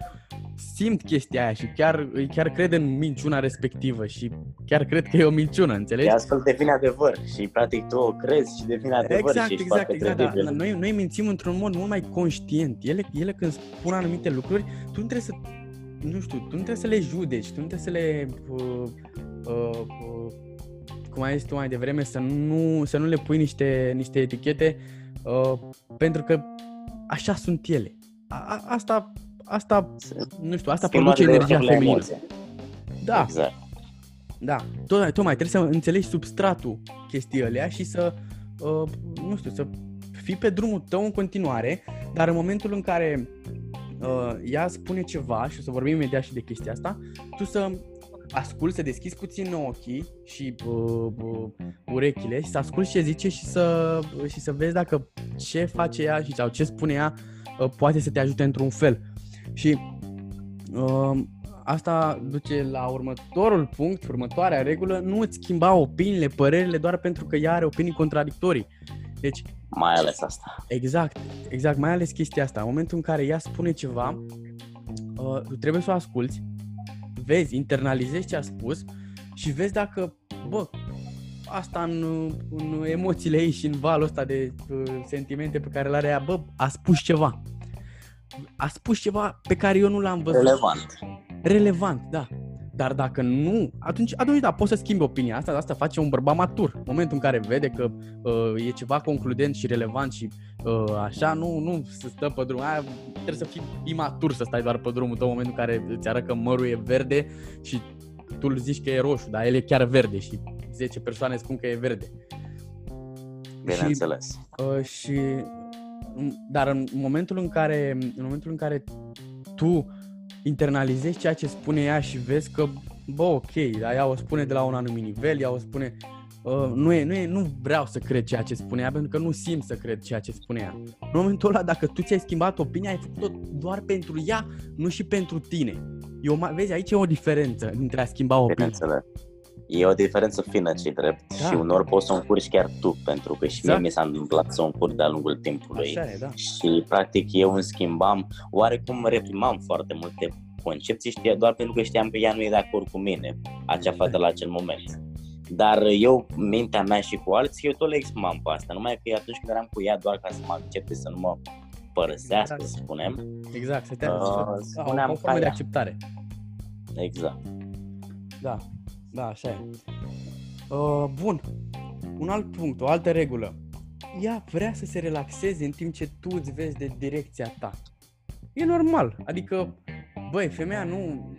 simt chestia aia și chiar, ei chiar cred în minciuna respectivă și chiar cred că e o minciună, înțelegi? Și astfel devine adevăr și practic tu o crezi și devine adevăr exact, și ești exact, exact, exact. Da. Noi, noi mințim într-un mod mult mai conștient. Ele, ele când spun anumite lucruri, tu nu trebuie să nu știu, tu nu trebuie să le judeci, tu nu trebuie să le uh, uh, uh, cum ai zis tu mai devreme, să nu, să nu le pui niște, niște etichete uh, pentru că așa sunt ele. A, a, asta, asta, nu știu, asta produce energia feminină. Da. Exact. Da, tot, tocmai trebuie să înțelegi substratul chestii alea și să, uh, nu știu, să fii pe drumul tău în continuare, dar în momentul în care uh, ea spune ceva și o să vorbim imediat și de chestia asta, tu să ascult, să deschizi puțin ochii și uh, uh, urechile și să asculti ce zice și să, și să vezi dacă ce face ea și sau ce spune ea uh, poate să te ajute într-un fel. Și uh, asta duce la următorul punct, următoarea regulă, nu îți schimba opiniile, părerile doar pentru că ea are opinii contradictorii. Deci, mai ales asta. Exact, exact, mai ales chestia asta. În momentul în care ea spune ceva, uh, trebuie să o asculți, vezi, internalizezi ce a spus și vezi dacă, bă, asta în, în emoțiile ei și în valul ăsta de uh, sentimente pe care le are ea, bă, a spus ceva. a spus ceva pe care eu nu l-am văzut. Relevant. Relevant, da. Dar dacă nu, atunci, atunci da, poți să schimbi opinia asta, asta face un bărbat matur. În momentul în care vede că uh, e ceva concludent și relevant și uh, așa, nu, nu se stă pe drum. Aia, trebuie să fii imatur să stai doar pe drumul tău în momentul în care îți arată că mărul e verde și tu îl zici că e roșu, dar el e chiar verde și 10 persoane spun că e verde. Bineînțeles. Și, uh, și dar în momentul în care în momentul în care tu internalizezi ceea ce spune ea și vezi că, bă, ok, dar ea o spune de la un anumit nivel, ea o spune, uh, nu, e, nu, e, nu vreau să cred ceea ce spune ea, pentru că nu simt să cred ceea ce spune ea. În momentul ăla, dacă tu ți-ai schimbat opinia, ai făcut-o doar pentru ea, nu și pentru tine. Eu, vezi, aici e o diferență între a schimba opinia. Bineînțeles. E o diferență fină, ce drept. Da. Și unor poți să o încurci chiar tu, pentru că și exact. mie mi s-a întâmplat să o încurc de-a lungul timpului. Așa e, da. Și practic eu îmi schimbam, oarecum reprimam foarte multe concepții știa, doar pentru că știam că ea nu e de acord cu mine, acea fată la acel moment. Dar eu, mintea mea și cu alții, eu tot le exprimam pe asta, numai că atunci când eram cu ea doar ca să mă accepte să nu mă părăsească, exact. să spunem. Exact, să te uh, spuneam o formă de acceptare. Exact. Da, da, așa e. Uh, bun, un alt punct, o altă regulă. Ea vrea să se relaxeze în timp ce tu îți vezi de direcția ta. E normal, adică, băi, femeia nu...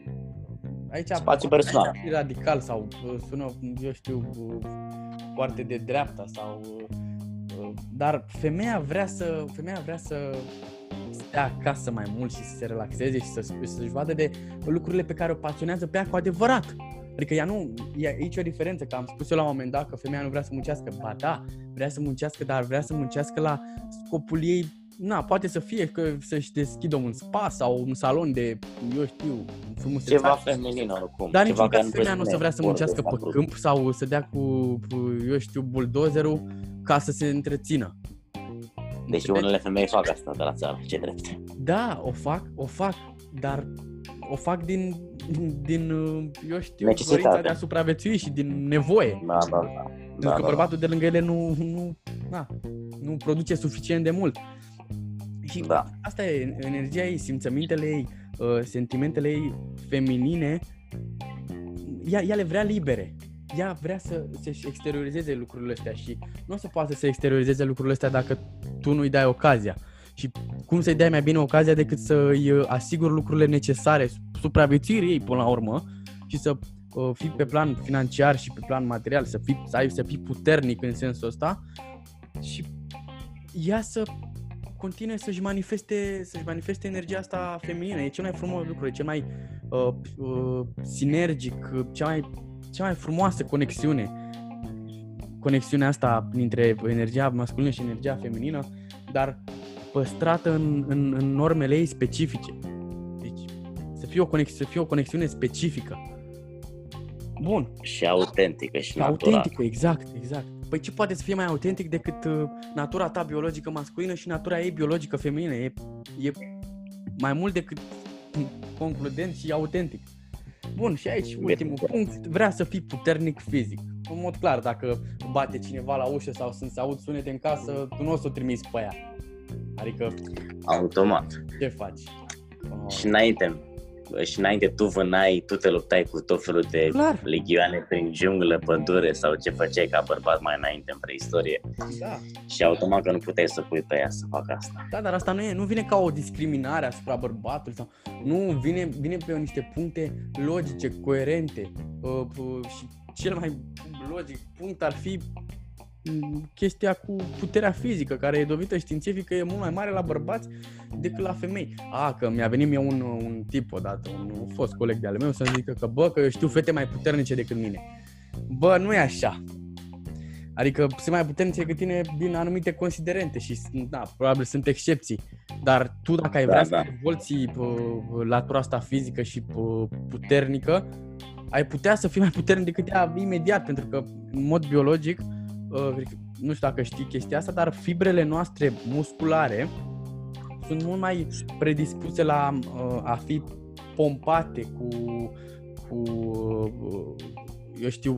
Aici Spațiu personal. Aici radical sau uh, sună, eu știu, uh, foarte de dreapta sau... Uh, dar femeia vrea să, femeia vrea să stea acasă mai mult și să se relaxeze și să, să-și vadă de lucrurile pe care o pasionează pe ea cu adevărat. Adică ea nu, e aici o diferență, că am spus eu la un moment dat că femeia nu vrea să muncească. Ba da, vrea să muncească, dar vrea să muncească la scopul ei na, poate să fie că să-și deschidă un spa sau un salon de, eu știu, frumusețe. Ceva feminin oricum. Dar niciun caz femeia nu o să vrea să muncească pe câmp sau să dea cu, eu știu, buldozerul ca să se întrețină. Deci unele femei fac asta de la țară, ce drept. Da, o fac, o fac, dar o fac din, din eu știu, Necesitate. dorința de a supraviețui și din nevoie. Da, da, da. Pentru da, că da, bărbatul da. de lângă ele nu, nu, na, nu produce suficient de mult. Și da. asta e, energia ei, simțămintele ei, uh, sentimentele ei feminine, ea, ea le vrea libere. Ea vrea să se exteriorizeze lucrurile astea și nu o să poată să exteriorizeze lucrurile astea dacă tu nu-i dai ocazia. Și cum să-i dai mai bine ocazia decât să-i uh, asiguri lucrurile necesare supraviețuirii ei până la urmă și să uh, fii pe plan financiar și pe plan material, să fii, să, ai, să fii puternic în sensul ăsta și ea să continue să-și manifeste, să-și manifeste energia asta feminină. E cel mai frumos lucru, e cel mai uh, uh, sinergic, cea mai, cea mai frumoasă conexiune. Conexiunea asta dintre energia masculină și energia feminină, dar păstrată în, în, în normele ei specifice. Deci să fie o, conex, să fie o conexiune specifică. Bun. Și autentică și, și Autentică, exact, exact. Păi ce poate să fie mai autentic decât uh, natura ta biologică masculină și natura ei biologică feminină? E, e mai mult decât concludent și autentic. Bun, și aici ultimul punct, vrea să fii puternic fizic. În mod clar, dacă bate cineva la ușă sau sunt să aud sunete în casă, tu nu o să o trimiți pe ea. Adică... Automat. Ce faci? Oh. Și înainte, și înainte tu vânai, tu te luptai cu tot felul de Clar. legioane prin junglă, pădure sau ce făceai ca bărbat mai înainte în preistorie. Da. Și automat că nu puteai să pui pe ea să facă asta. Da, dar asta nu, e, nu vine ca o discriminare asupra bărbatului sau nu, vine, vine pe niște puncte logice, coerente uh, uh, și cel mai logic punct ar fi chestia cu puterea fizică, care e dovedită științifică, e mult mai mare la bărbați decât la femei. A, că mi-a venit mie un, un tip odată, un, un fost coleg de al meu să-mi zică că, bă, că eu știu fete mai puternice decât mine. Bă, nu e așa. Adică sunt mai puternice decât tine din anumite considerente și, da, probabil sunt excepții. Dar tu, dacă ai vrea da, da. să dezvolți latura asta fizică și puternică, ai putea să fii mai puternic decât ea imediat, pentru că, în mod biologic, Uh, nu știu dacă știi chestia asta, dar fibrele noastre musculare sunt mult mai predispuse la uh, a fi pompate cu, cu uh, eu știu,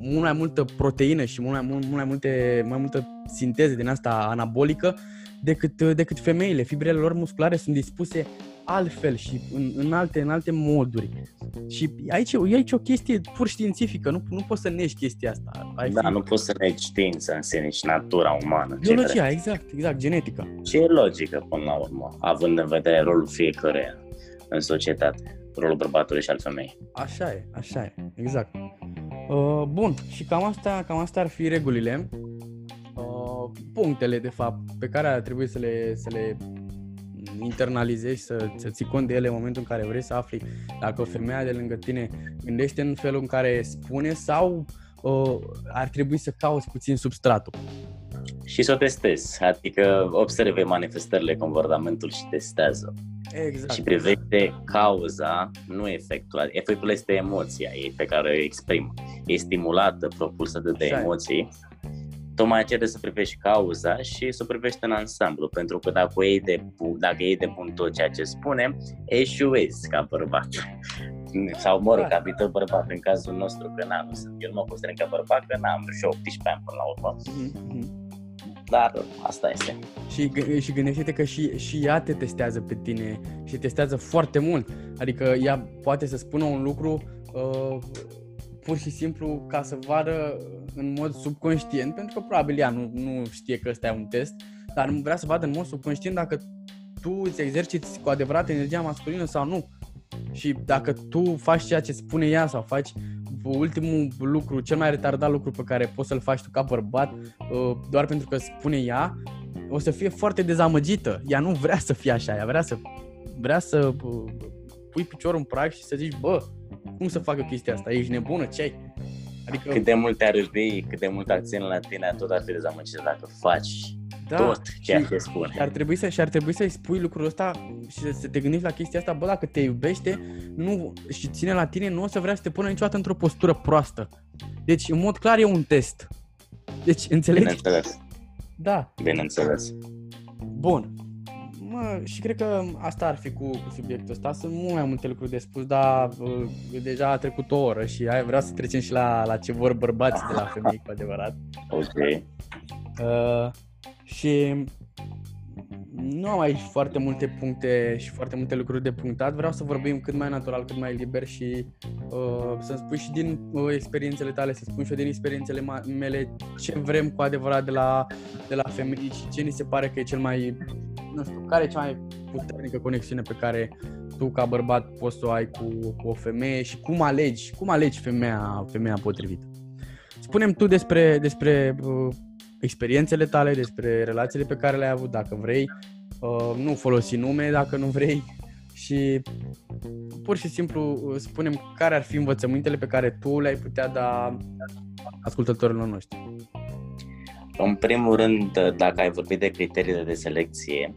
mult mai multă proteină și mult mai, mult, mult mai, multe, mai multă sinteză din asta anabolică decât, decât femeile. Fibrele lor musculare sunt dispuse altfel și în, în, alte, în alte moduri. Și aici, e aici o chestie pur științifică, nu, nu poți să negi chestia asta. Ai da, fi... nu poți să negi știința în sine și natura umană. Biologia, exact, exact, genetica. Și e logică până la urmă, având în vedere rolul fiecăruia în societate, rolul bărbatului și al femeii. Așa e, așa e, exact. Uh, bun, și cam asta, cam asta ar fi regulile, uh, punctele, de fapt, pe care ar trebui să le, să le internalizezi, să, să ții cont de ele în momentul în care vrei să afli dacă o femeie de lângă tine gândește în felul în care spune sau uh, ar trebui să cauți puțin substratul. Și să o testezi, adică observe manifestările, comportamentul și testează. Exact. Și privește cauza, nu efectul. Efectul este emoția ei pe care o exprimă. E stimulată, propulsată de Așa emoții. E tocmai aceea să privești cauza și să privești în ansamblu, pentru că dacă ei de, dacă ei de bun tot ceea ce spune, eșuezi ca bărbat. Sau, mă rog, ca viitor bărbat, în cazul nostru, că n-am, eu nu mă consider ca bărbat, că n-am și 18 ani până la urmă. Mm-hmm. Dar asta este. Și, și gândește-te că și, și ea te testează pe tine și testează foarte mult. Adică ea poate să spună un lucru uh, pur și simplu ca să vadă în mod subconștient, pentru că probabil ea nu, nu știe că ăsta e un test, dar vrea să vadă în mod subconștient dacă tu îți exerciți cu adevărat energia masculină sau nu. Și dacă tu faci ceea ce spune ea sau faci ultimul lucru, cel mai retardat lucru pe care poți să-l faci tu ca bărbat, uh, doar pentru că spune ea, o să fie foarte dezamăgită. Ea nu vrea să fie așa, ea vrea să, vrea să uh, pui piciorul în prag și să zici, bă, cum să facă chestia asta? Ești nebună? Ce ai? Adică... Cât de mult te-ar iubi, cât de mult ar ține la tine, tot ar fi dezamăgit dacă faci da, tot ceea ce spune. Și ar, trebui să, și ar trebui să-i spui lucrul ăsta și să te gândești la chestia asta, bă, dacă te iubește nu, și ține la tine, nu o să vrea să te pună niciodată într-o postură proastă. Deci, în mod clar, e un test. Deci, înțelegi? Bineînțeles. Da. Bineînțeles. Bun. Mă, și cred că asta ar fi cu, cu subiectul ăsta. Sunt mult mai multe lucruri de spus, dar uh, deja a trecut o oră și ai, vreau să trecem și la, la ce vor bărbați de la femei cu adevărat. Ok. Uh, și nu am aici foarte multe puncte și foarte multe lucruri de punctat. Vreau să vorbim cât mai natural, cât mai liber și uh, să-mi spui și din uh, experiențele tale, să spun și eu din experiențele mele ce vrem cu adevărat de la, de la femei și ce ni se pare că e cel mai, nu știu, care e cea mai puternică conexiune pe care tu ca bărbat poți să o ai cu, cu o femeie și cum alegi, cum alegi femeia, femeia potrivită. Spunem tu despre, despre uh, experiențele tale, despre relațiile pe care le-ai avut, dacă vrei, uh, nu folosi nume dacă nu vrei și pur și simplu uh, spunem care ar fi învățămintele pe care tu le-ai putea da ascultătorilor noștri. În primul rând, dacă ai vorbit de criteriile de selecție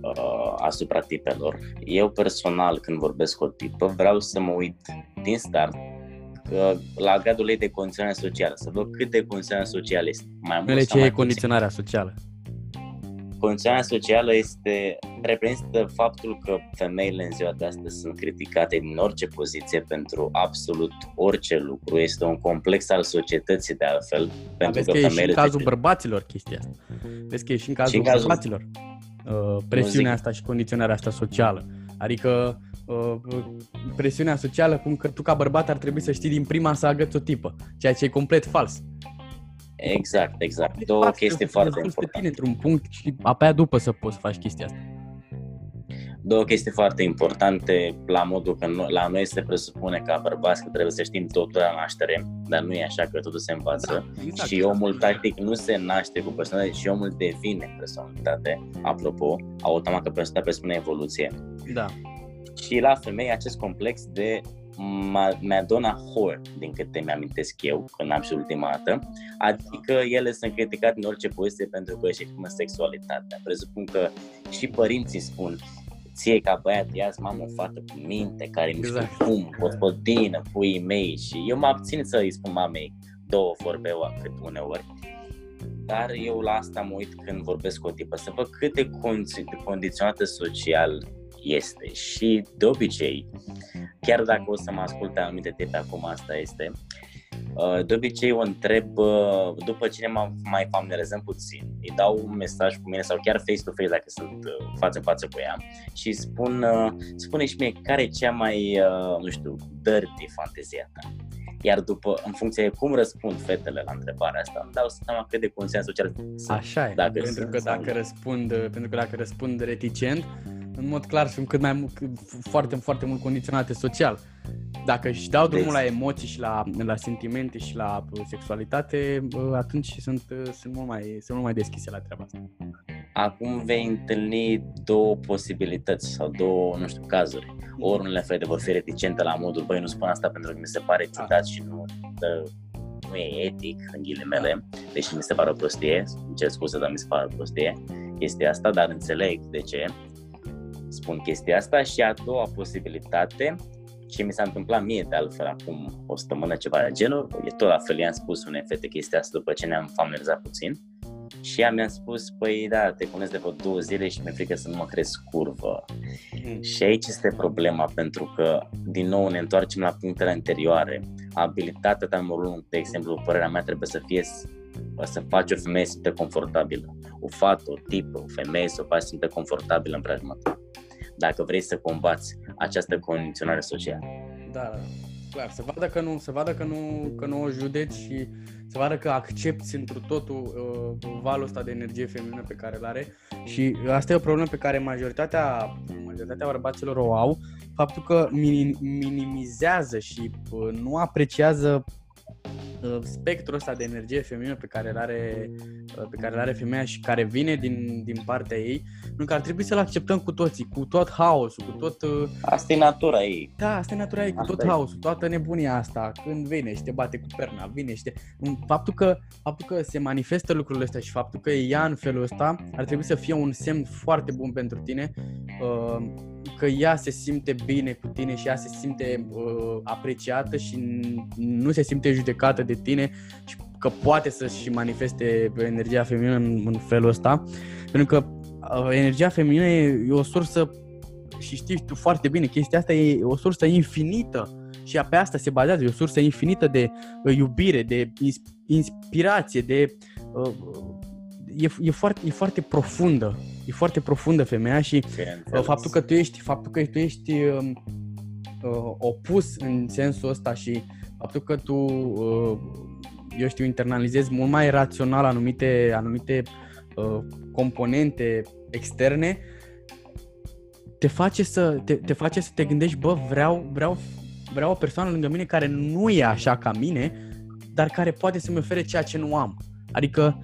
uh, asupra tipelor, eu personal când vorbesc cu o tipă vreau să mă uit din start la gradul ei de condiționare socială, să văd cât de condiționare socială este. Mai mult ce e condiționarea socială? Condiționarea socială este, reprezintă faptul că femeile în ziua de astăzi sunt criticate din orice poziție pentru absolut orice lucru. Este un complex al societății de altfel. Pentru că, că e și în cazul bărbaților chestia asta. Vezi că e și în cazul, și în cazul... bărbaților. Uh, presiunea asta și condiționarea asta socială. Adică uh, presiunea socială cum că tu ca bărbat ar trebui să știi din prima să agăți o tipă, ceea ce e complet fals. Exact, exact. Două chestii foarte importante. pe tine într-un punct și apoi după să poți să faci chestia asta. Două chestii foarte importante la modul că la noi se presupune ca bărbați că trebuie să știm totul la naștere, dar nu e așa că totul se învață da, exact, și exact. omul practic nu se naște cu personalitate și omul devine personalitate. Apropo, automat că personalitatea presupune evoluție. Da. Și la femei acest complex de Madonna Whore, din câte mi-amintesc eu, când am și ultima dată, adică ele sunt criticate în orice poziție pentru că își exprimă sexualitatea. Presupun că și părinții spun ție ca băiat, ia mamă o fată cu minte, care exact. mișcă cum, gospodină, puii mei și eu mă abțin să îi spun mamei două vorbe cât uneori. Dar eu la asta mă uit când vorbesc cu o tipă, să văd cât de condiționată social este și de obicei, chiar dacă o să mă asculte anumite tipe acum, asta este, Uh, de obicei o întreb, uh, după ce ne mai familiarizăm puțin, îi dau un mesaj cu mine sau chiar face-to-face dacă sunt uh, față-față cu ea și spun, spune și mie care e cea mai, nu știu, dirty fantezia ta. Iar după, în funcție de cum răspund fetele la întrebarea asta, îmi dau seama cât de consens social sunt. Așa e, dacă pentru că dacă răspund, pentru că dacă răspund reticent, în mod clar sunt cât mai foarte, foarte mult condiționate social. Dacă își dau drumul la emoții și la, la sentimente și la uh, sexualitate, uh, atunci sunt, uh, sunt, mult mai, sunt mult mai deschise la treaba asta. Acum vei întâlni două posibilități sau două, nu știu, cazuri. Ori unele fete vor fi reticente la modul, băi, nu spun asta pentru că mi se pare ciudat și nu, nu e etic, în ghilimele, deși mi se pare o prostie, îmi cer scuze, dar mi se pare o prostie chestia asta, dar înțeleg de ce spun chestia asta și a doua posibilitate ce mi s-a întâmplat mie de altfel acum o săptămână ceva de genul, e tot la fel, i-am spus unei fete chestia asta după ce ne-am familiarizat puțin și ea mi-a spus, păi da, te cunosc de vreo două zile și mi-e frică să nu mă crezi curvă. Mm. Și aici este problema, pentru că, din nou, ne întoarcem la punctele anterioare. Abilitatea ta numărul unu, de exemplu, părerea mea trebuie să fie să faci o femeie să simte confortabilă. O fată, o tipă, o femeie să o faci să simte confortabilă în preajma ta dacă vrei să combați această condiționare socială. Da, da, clar, să vadă că nu, să vadă că nu, că nu o judeci și să vadă că accepti într totul uh, valul ăsta de energie feminină pe care îl are și asta e o problemă pe care majoritatea, majoritatea bărbaților o au, faptul că minimizează și uh, nu apreciază Uh, spectrul ăsta de energie feminină pe care îl are, uh, pe care îl are femeia și care vine din, din partea ei, nu că ar trebui să-l acceptăm cu toții, cu tot haosul, cu tot... Uh, asta e natura ei. Da, asta e natura ei, cu asta tot e. haosul, toată nebunia asta, când vine și te bate cu perna, vine și te... Faptul că, faptul că se manifestă lucrurile astea și faptul că e ea în felul ăsta ar trebui să fie un semn foarte bun pentru tine că ea se simte bine cu tine și ea se simte uh, apreciată și nu se simte judecată de tine și că poate să-și manifeste energia feminină în, în felul ăsta. Pentru că uh, energia feminină e, e o sursă, și știi tu foarte bine, chestia asta e o sursă infinită și pe asta se bazează, e o sursă infinită de uh, iubire, de inspirație, de uh, e, e, foarte, e foarte profundă. E foarte profundă femeia și uh, faptul că tu ești, faptul că tu ești uh, uh, opus în sensul ăsta și faptul că tu, uh, eu știu, internalizezi mult mai rațional anumite, anumite uh, componente externe, te face să te, te face să te gândești, bă, vreau, vreau, vreau o persoană lângă mine care nu e așa ca mine, dar care poate să-mi ofere ceea ce nu am. Adică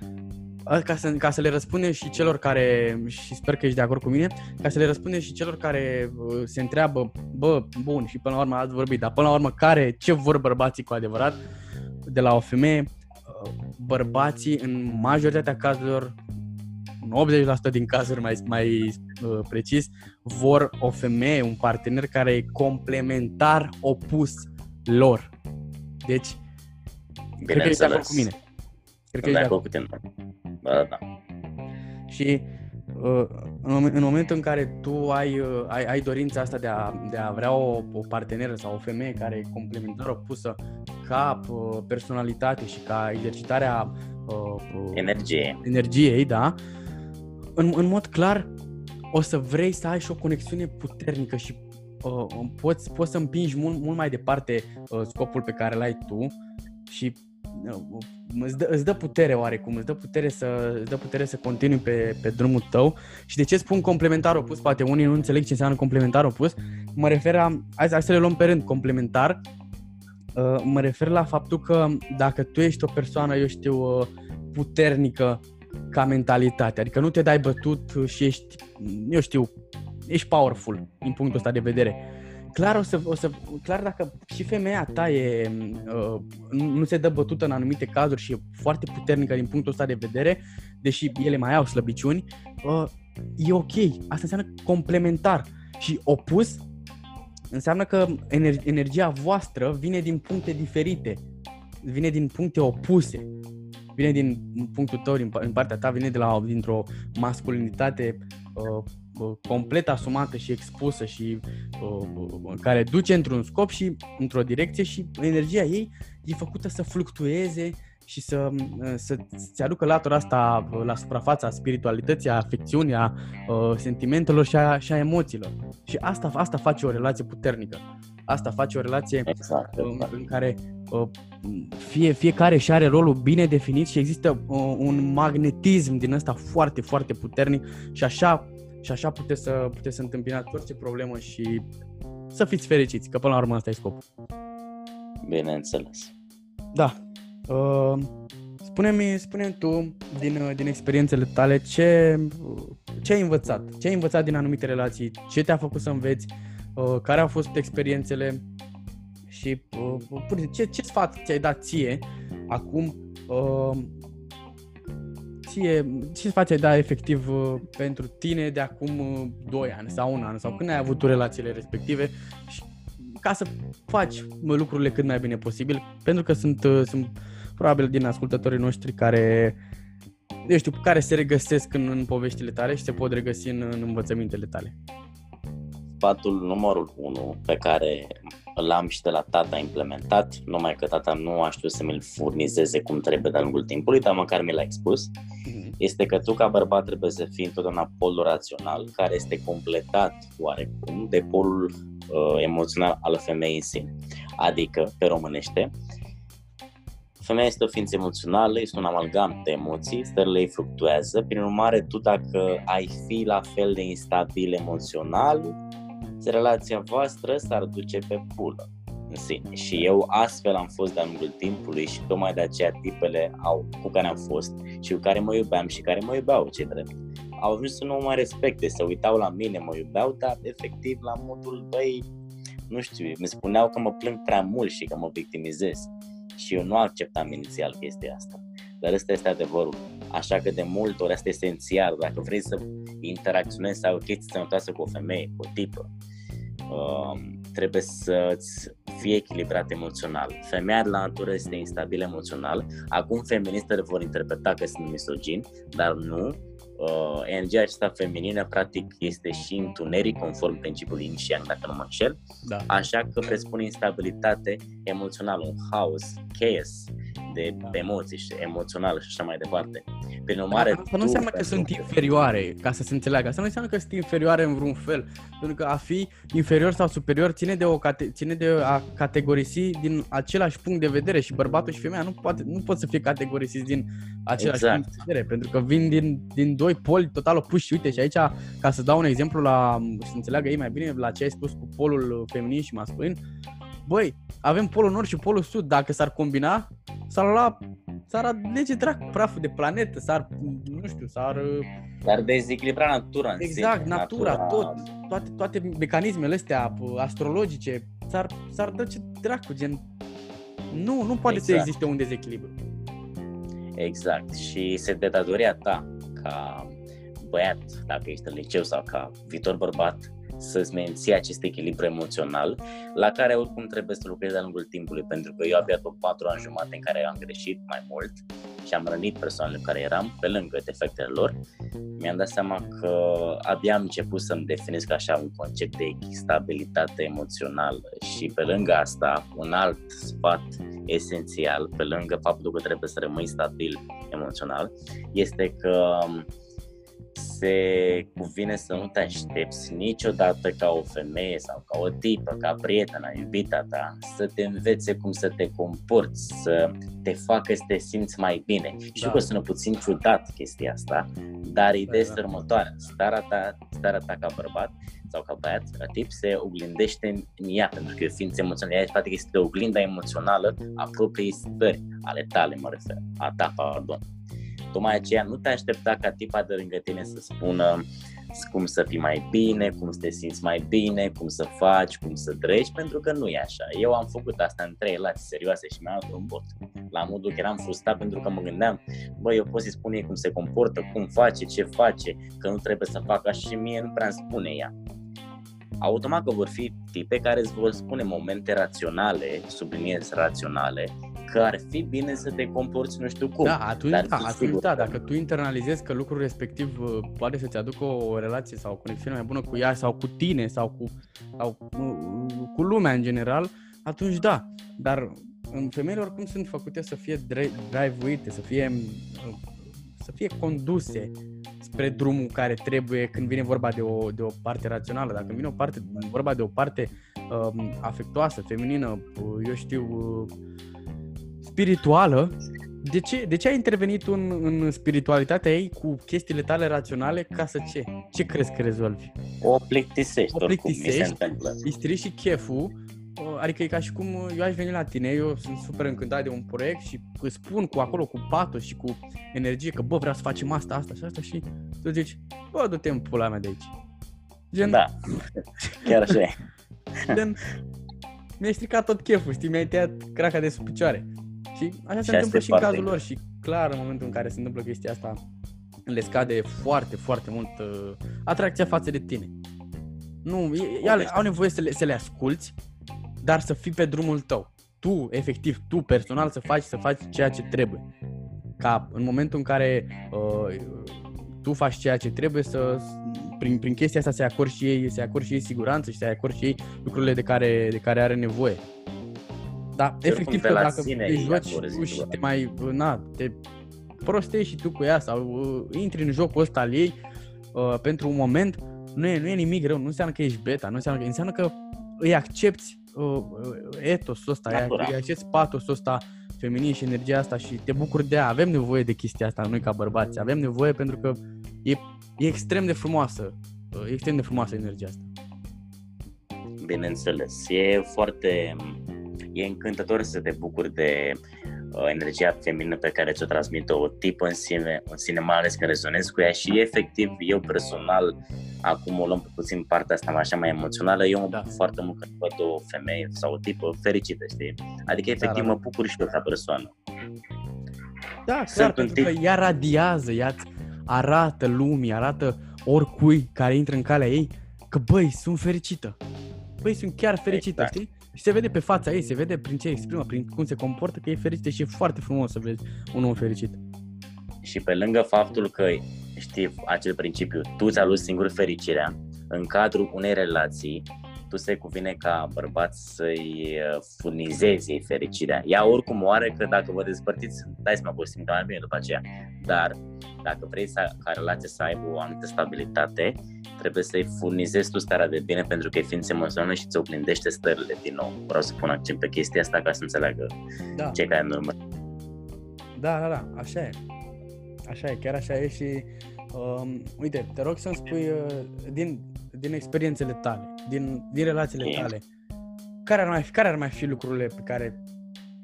ca să, ca să le răspundem și celor care, și sper că ești de acord cu mine, ca să le răspundem și celor care uh, se întreabă, bă, bun, și până la urmă ați vorbit, dar până la urmă care, ce vor bărbații cu adevărat de la o femeie, uh, bărbații în majoritatea cazurilor, în 80% din cazuri mai, mai uh, precis, vor o femeie, un partener care e complementar opus lor. Deci, Bine cred că ești de acord cu mine. Cred că ești de acord cu tine. Da, da. Și uh, în, în momentul în care tu ai, uh, ai, ai dorința asta de a, de a vrea o, o parteneră sau o femeie care e complementară opusă ca uh, personalitate și ca exercitarea uh, Energie. energiei, da, în, în mod clar o să vrei să ai și o conexiune puternică și uh, poți, poți să împingi mult, mult mai departe uh, scopul pe care l-ai tu și îți dă, îți dă putere oarecum, îți dă putere să, îți dă putere să continui pe, pe drumul tău. Și de ce spun complementar opus, poate unii nu înțeleg ce înseamnă complementar opus, mă refer la, hai, hai să le luăm pe rând, complementar, uh, mă refer la faptul că dacă tu ești o persoană, eu știu, uh, puternică ca mentalitate, adică nu te dai bătut și ești, eu știu, ești powerful din punctul ăsta de vedere clar o să, o să, clar dacă și femeia ta e, uh, nu se dă bătută în anumite cazuri și e foarte puternică din punctul ăsta de vedere, deși ele mai au slăbiciuni, uh, e ok. Asta înseamnă complementar. Și opus înseamnă că ener- energia voastră vine din puncte diferite, vine din puncte opuse, vine din punctul tău, din, din partea ta, vine de la, dintr-o masculinitate uh, complet asumată și expusă și care duce într-un scop și într-o direcție și energia ei e făcută să fluctueze și să, să ți aducă latura asta la suprafața spiritualității, a afecțiunii, a sentimentelor și a, și a emoțiilor. Și asta, asta face o relație puternică. Asta face o relație exact, exact. În, în care fie, fiecare și are rolul bine definit și există un magnetism din ăsta foarte, foarte puternic și așa, și așa puteți să, puteți să întâmpinați orice problemă și să fiți fericiți, că până la urmă asta e scopul. Bineînțeles. Da. Uh, spune-mi, spune tu din, din experiențele tale ce, ce ai învățat? Ce ai învățat din anumite relații? Ce te-a făcut să înveți? Uh, care au fost experiențele? Și uh, ce, ce sfat ți-ai dat ție acum uh, ție, ce sfat ți-ai dat efectiv uh, pentru tine de acum uh, 2 ani sau un an sau când ai avut tu relațiile respective și ca să faci lucrurile cât mai bine posibil pentru că sunt, uh, sunt probabil din ascultătorii noștri care eu știu, care se regăsesc în, în poveștile tale și se pot regăsi în, în învățămintele tale. Sfatul numărul 1 pe care l-am și de la tata implementat, numai că tata nu a știut să mi-l furnizeze cum trebuie de-a lungul timpului, dar măcar mi l-a expus, mm-hmm. este că tu ca bărbat trebuie să fii întotdeauna polul rațional, care este completat oarecum de polul uh, emoțional al femeii în sine. Adică, pe românește, femeia este o ființă emoțională, este un amalgam de emoții, stările ei fluctuează, prin urmare tu dacă ai fi la fel de instabil emoțional, relația voastră s-ar duce pe pulă în sine. Și eu astfel am fost de-a lungul timpului și tocmai de aceea tipele au, cu care am fost și cu care mă iubeam și care mă iubeau, ce drept. Au ajuns să nu mă respecte, să uitau la mine, mă iubeau, dar efectiv la modul, băi, nu știu, mi spuneau că mă plâng prea mult și că mă victimizez. Și eu nu acceptam inițial chestia asta. Dar ăsta este adevărul. Așa că de multe ori asta este esențial. Dacă vrei să interacționezi sau o chestie sănătoasă cu o femeie, cu o tipă, uh, trebuie să-ți fie echilibrat emoțional. Femeia de la natură este instabilă emoțional. Acum feministele vor interpreta că sunt misogin, dar nu. Uh, energia aceasta feminină practic este și întuneric conform principiului yin și yang, dacă nu mă înșel. Da. Așa că presupune instabilitate emoțională, un haos, chaos de da. emoții și emoțională și așa mai departe. Prin urmare, asta nu înseamnă că sunt inferioare, ca să se înțeleagă. Asta nu înseamnă că sunt inferioare în vreun fel. Pentru că a fi inferior sau superior ține de, o cate- ține de a categorisi din același punct de vedere și bărbatul și femeia nu, poate, nu pot să fie categorisiți din același exact. punct de vedere. Pentru că vin din, din doi poli total opuși. Uite, și aici, ca să dau un exemplu la, să înțeleagă ei mai bine la ce ai spus cu polul feminin și masculin, băi, avem polul nord și polul sud, dacă s-ar combina, s-ar lua, s-ar alege dracu praful de planetă, s-ar, nu știu, s-ar... S-ar dezechilibra natura în Exact, sine, natura, natura, tot, toate, toate mecanismele astea astrologice, s-ar, s-ar duce dracu, gen... Nu, nu poate exact. să existe un dezechilibru. Exact, și se de datoria ta ca băiat, dacă ești în liceu sau ca viitor bărbat, să-ți menții acest echilibru emoțional, la care oricum trebuie să lucrezi de-a lungul timpului, pentru că eu abia după patru ani jumate în care am greșit mai mult și am rănit persoanele care eram, pe lângă defectele lor, mi-am dat seama că abia am început să-mi definesc așa un concept de stabilitate emoțională și pe lângă asta, un alt sfat esențial, pe lângă faptul că trebuie să rămâi stabil emoțional, este că se cuvine să nu te aștepți niciodată ca o femeie sau ca o tipă, ca prietena, iubita ta, să te învețe cum să te comporți, să te facă să te simți mai bine. Da. Știu că sună puțin ciudat chestia asta, dar ideea este da. următoarea. Starea ta, starea ta ca bărbat sau ca băiat, ca tip, se oglindește în ea, pentru că e o ființă emoțională. Ea, practic, este oglinda emoțională a propriei stări, ale tale, mă refer, a ta, pardon. Tocmai aceea nu te aștepta ca tipa de lângă tine să spună cum să fii mai bine, cum să te simți mai bine, cum să faci, cum să treci, pentru că nu e așa. Eu am făcut asta în trei relații serioase și mi-am dat un bot. La modul că eram frustrat pentru că mă gândeam, băi, eu pot să-i spun ei cum se comportă, cum face, ce face, că nu trebuie să facă așa și mie nu prea îmi spune ea. Automat că vor fi tipe care îți vor spune momente raționale, subliniez raționale, că ar fi bine să te comporți nu știu cum. Da, atunci, Dar da, fiți atunci sigur da, că- dacă tu internalizezi că lucrul respectiv uh, poate să-ți aducă o relație sau o conexiune mai bună cu ea sau cu tine sau cu, sau, uh, cu lumea în general, atunci da. Dar în femeile oricum sunt făcute să fie dri- drive-uite, să fie, uh, să fie conduse spre drumul care trebuie când vine vorba de o, de o parte rațională. Dacă vine o parte, vorba de o parte um, afectuoasă, feminină, uh, eu știu, uh, spirituală, de ce, de ce ai intervenit în, în spiritualitatea ei cu chestiile tale raționale ca să ce? Ce crezi că rezolvi? O plictisești, O oricum, mi se plictisești? întâmplă. Îi strici și cheful, uh, adică e ca și cum uh, eu aș veni la tine, eu sunt super încântat de un proiect și îți spun cu acolo, cu patos și cu energie că bă, vreau să facem asta, asta și asta și tu zici, bă, du-te în pula mea de aici. Gen, Da, chiar așa e. gen mi-ai stricat tot cheful, știi, mi-ai tăiat craca de sub picioare. Și așa Și se întâmplă asta e și în foarte cazul greu. lor și clar în momentul în care se întâmplă chestia asta le scade foarte, foarte mult uh, atracția față de tine. Nu, e- ele au nevoie să le, să le asculți, dar să fii pe drumul tău. Tu, efectiv, tu personal să faci, să faci ceea ce trebuie. Ca în momentul în care uh, tu faci ceea ce trebuie să prin, prin chestia asta să acorzi și ei, să acorzi și ei siguranță și să acorzi și ei lucrurile de care, de care are nevoie. Da, Și oricum efectiv de că la dacă sine te îi joci acorzi și tu, te mai, na, te prostești și tu cu ea sau uh, intri în jocul ăsta al ei uh, pentru un moment, nu e, nu e nimic rău, nu înseamnă că ești beta, nu înseamnă că, înseamnă că îi accepti uh, uh, etosul ăsta, îi, Natural. îi accepti patosul ăsta feminin și energia asta și te bucuri de ea. Avem nevoie de chestia asta, noi ca bărbați. Avem nevoie pentru că e, e extrem de frumoasă. uh, E extrem de frumoasă energia asta. Bineînțeles, e foarte e încântător să te bucuri de uh, energia feminină pe care ți-o transmite o tipă în sine, în sine mai ales când rezonezi cu ea și efectiv eu personal acum o luăm pe puțin partea asta mai așa mai emoțională, eu mă Da. bucur foarte mult când văd o femeie sau o tipă fericită, știi? Adică efectiv da. mă bucur și eu ca persoană. Da, clar, Sunt un pentru că tip- ea radiază, ea îți arată lumii, arată oricui care intră în calea ei că băi, sunt fericită. Băi, sunt chiar fericită, Exact. știi? Și se vede pe fața ei, se vede prin ce exprimă, prin cum se comportă că e fericită și e foarte frumos să vezi un om fericit. Și pe lângă faptul că știi acel principiu, tu ți-a luat singur fericirea, în cadrul unei relații, tu se cuvine ca bărbat să-i uh, furnizezi ei fericirea. Ea oricum o are că dacă vă despărțiți, dai seama că o simte mai bine după aceea. Dar dacă vrei să, ca relația să aibă o anumită stabilitate, trebuie să-i furnizezi tu starea de bine pentru că e ființă emoțională și îți oglindește stările din nou. Vreau să pun accent pe chestia asta ca să înțeleagă Da, cei care nu urmă. da, da, da, așa e. Așa e, chiar așa e și um, uite, te rog să-mi spui uh, din, din experiențele tale, din, din relațiile Ok. tale, care ar, mai fi, care ar mai fi lucrurile pe care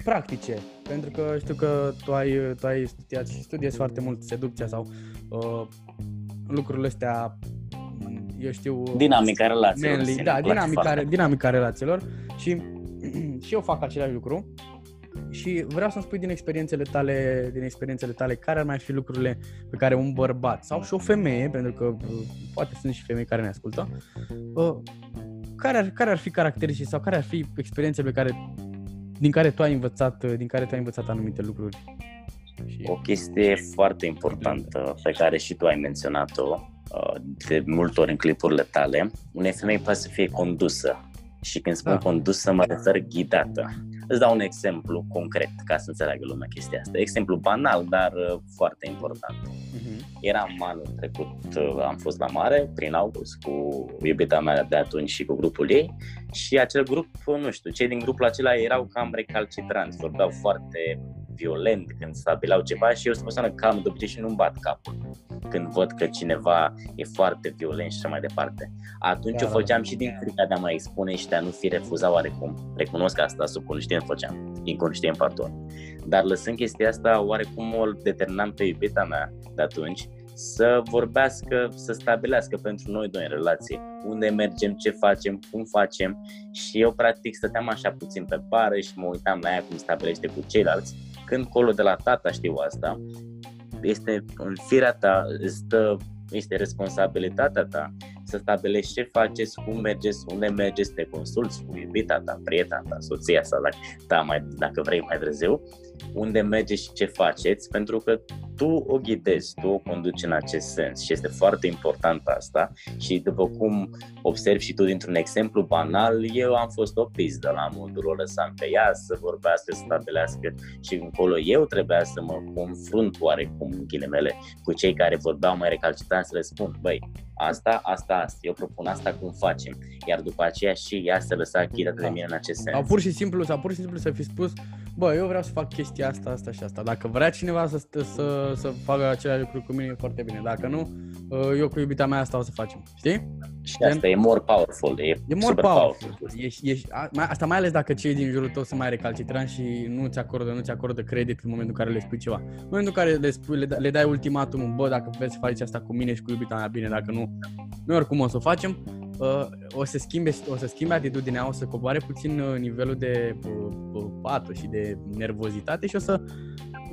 practice, pentru că știu că tu ai, tu ai studiat și studiezi foarte mult seducția sau uh, lucrurile astea, m, eu știu... Dinamica relațiilor. în manly, sine, da, îmi place dinamica, foarte dinamica relațiilor și, și eu fac același lucru și vreau să-mi spui din experiențele tale, din experiențele tale, care ar mai fi lucrurile pe care un bărbat sau și o femeie, pentru că uh, poate sunt și femei care ne ascultă, uh, care ar, care ar fi caracteristici sau care ar fi experiențele pe care din care tu ai învățat, uh, din care tu ai învățat anumite lucruri. Și, O chestie foarte importantă pe care și tu ai menționat-o uh, de multe ori în clipurile tale, unei femei poate să fie condusă. Și când spun Da. condusă, mă refer ghidată. Îți dau un exemplu concret ca să înțeleagă lumea chestia asta. Exemplu banal, dar uh, foarte important. uh-huh. Eram anul trecut, uh, am fost la mare, prin august, cu iubita mea de atunci și cu grupul ei și acel grup, uh, nu știu, cei din grupul acela erau cam recalcitranți, vorbeau foarte violent când stabileau ceva și eu sunt o persoană calmă de obicei și nu-mi bat capul când văd că cineva e foarte violent și așa mai departe. Atunci Da, o da, făceam și din frica de a mă expune și de a nu fi refuzat oarecum. Recunosc asta, subconștient făceam, inconștient, pardon. Dar lăsând chestia asta, oarecum o determinam pe iubita mea de atunci să vorbească, să stabilească pentru noi doi în relație unde mergem, ce facem, cum facem și eu practic stăteam așa puțin pe bară și mă uitam la ea cum stabilește cu ceilalți când colo de la tata știu asta este în firea ta, stă, este responsabilitatea ta să să stabilești ce faceți, cum mergeți, unde mergeți, te consulți cu iubita ta, prietena ta, soția sau dacă, da, mai, dacă vrei mai târziu, unde mergeți și ce faceți, pentru că tu o ghidezi, tu o conduci în acest sens și este foarte important asta. Și după cum observi și tu dintr-un exemplu banal, eu am fost o pizdă la modul, o lăsam pe ea să vorbească, să stabilească și încolo eu trebuia să mă confrunt oarecum în ghilimele cu cei care vorbeau mai recalcitranți să le spun, băi, asta, asta, asta, eu propun asta, cum facem? Iar după aceea și ea se lăsa ghidată de mine în acest sens. Sau pur și simplu, sau pur și simplu să fi spus, bă, eu vreau să fac chestia asta, asta și asta. Dacă vrea cineva să, să, să facă același lucru cu mine, e foarte bine. Dacă nu, uh, eu cu iubita mea asta o să facem. Știi? Și asta e more powerful, e, e more powerful. powerful. Ești, ești, asta mai ales dacă cei din jurul tău sunt mai recalcitranți și nu ți acordă, nu ți acordă credit în momentul în care le spui ceva. În momentul în care le, spui, le, le dai ultimatum, bă, dacă vreți să faci asta cu mine și cu iubita mea, bine, dacă nu, noi oricum o să o facem, uh, o să schimbe, o să schimbe atitudinea, o să coboare puțin uh, nivelul de uh, pato și de nervozitate și o să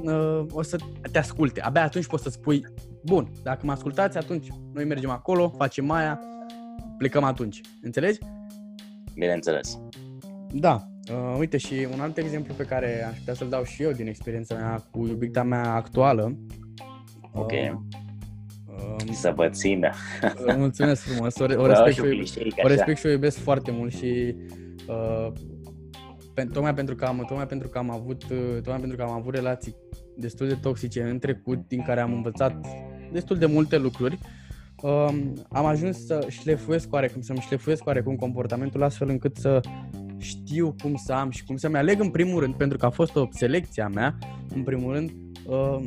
uh, o să te asculte. Abia atunci poți să spui, bun, dacă mă ascultați, atunci noi mergem acolo, facem aia, plecăm atunci. Înțelegi? Bineînțeles. Da. Uh, uite și un alt exemplu pe care aș putea să-l dau și eu din experiența mea cu iubita mea actuală. Ok. Uh, Um, să vă țină. Mulțumesc frumos. O, o, respect, și o, o respect și o iubesc foarte mult și uh, pe, tocmai pentru că am tocmai pentru că am avut uh, tocmai pentru că am avut relații destul de toxice în trecut din care am învățat destul de multe lucruri. Uh, am ajuns să șlefuiesc oarecum, să-mi șlefuiesc oarecum comportamentul astfel încât să știu cum să am și cum să-mi aleg în primul rând, pentru că a fost o selecție a mea, în primul rând, uh,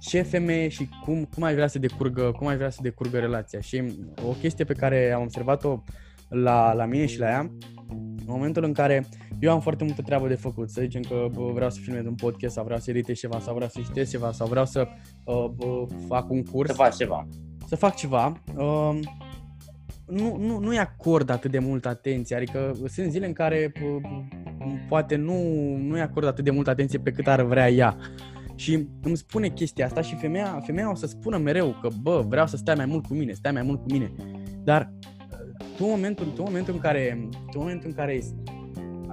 ce femeie și cum, cum ai vrea să decurgă, cum ai vrea să decurgă relația. Și o chestie pe care am observat-o la, la mine și la ea, în momentul în care eu am foarte multă treabă de făcut, să zicem că bă, vreau să filmez un podcast sau vreau să editez ceva sau vreau să citesc ceva sau vreau să uh, bă, fac un curs. Să fac ceva. Să fac ceva. Uh, nu, nu, nu-i acord atât de multă atenție, adică sunt zile în care uh, poate nu, nu-i acord atât de multă atenție pe cât ar vrea ea. Și îmi spune chestia asta și femeia, femeia o să spună mereu că, bă, vreau să stai mai mult cu mine, stai mai mult cu mine. Dar tu în momentul, tu în momentul în care, tu în momentul în care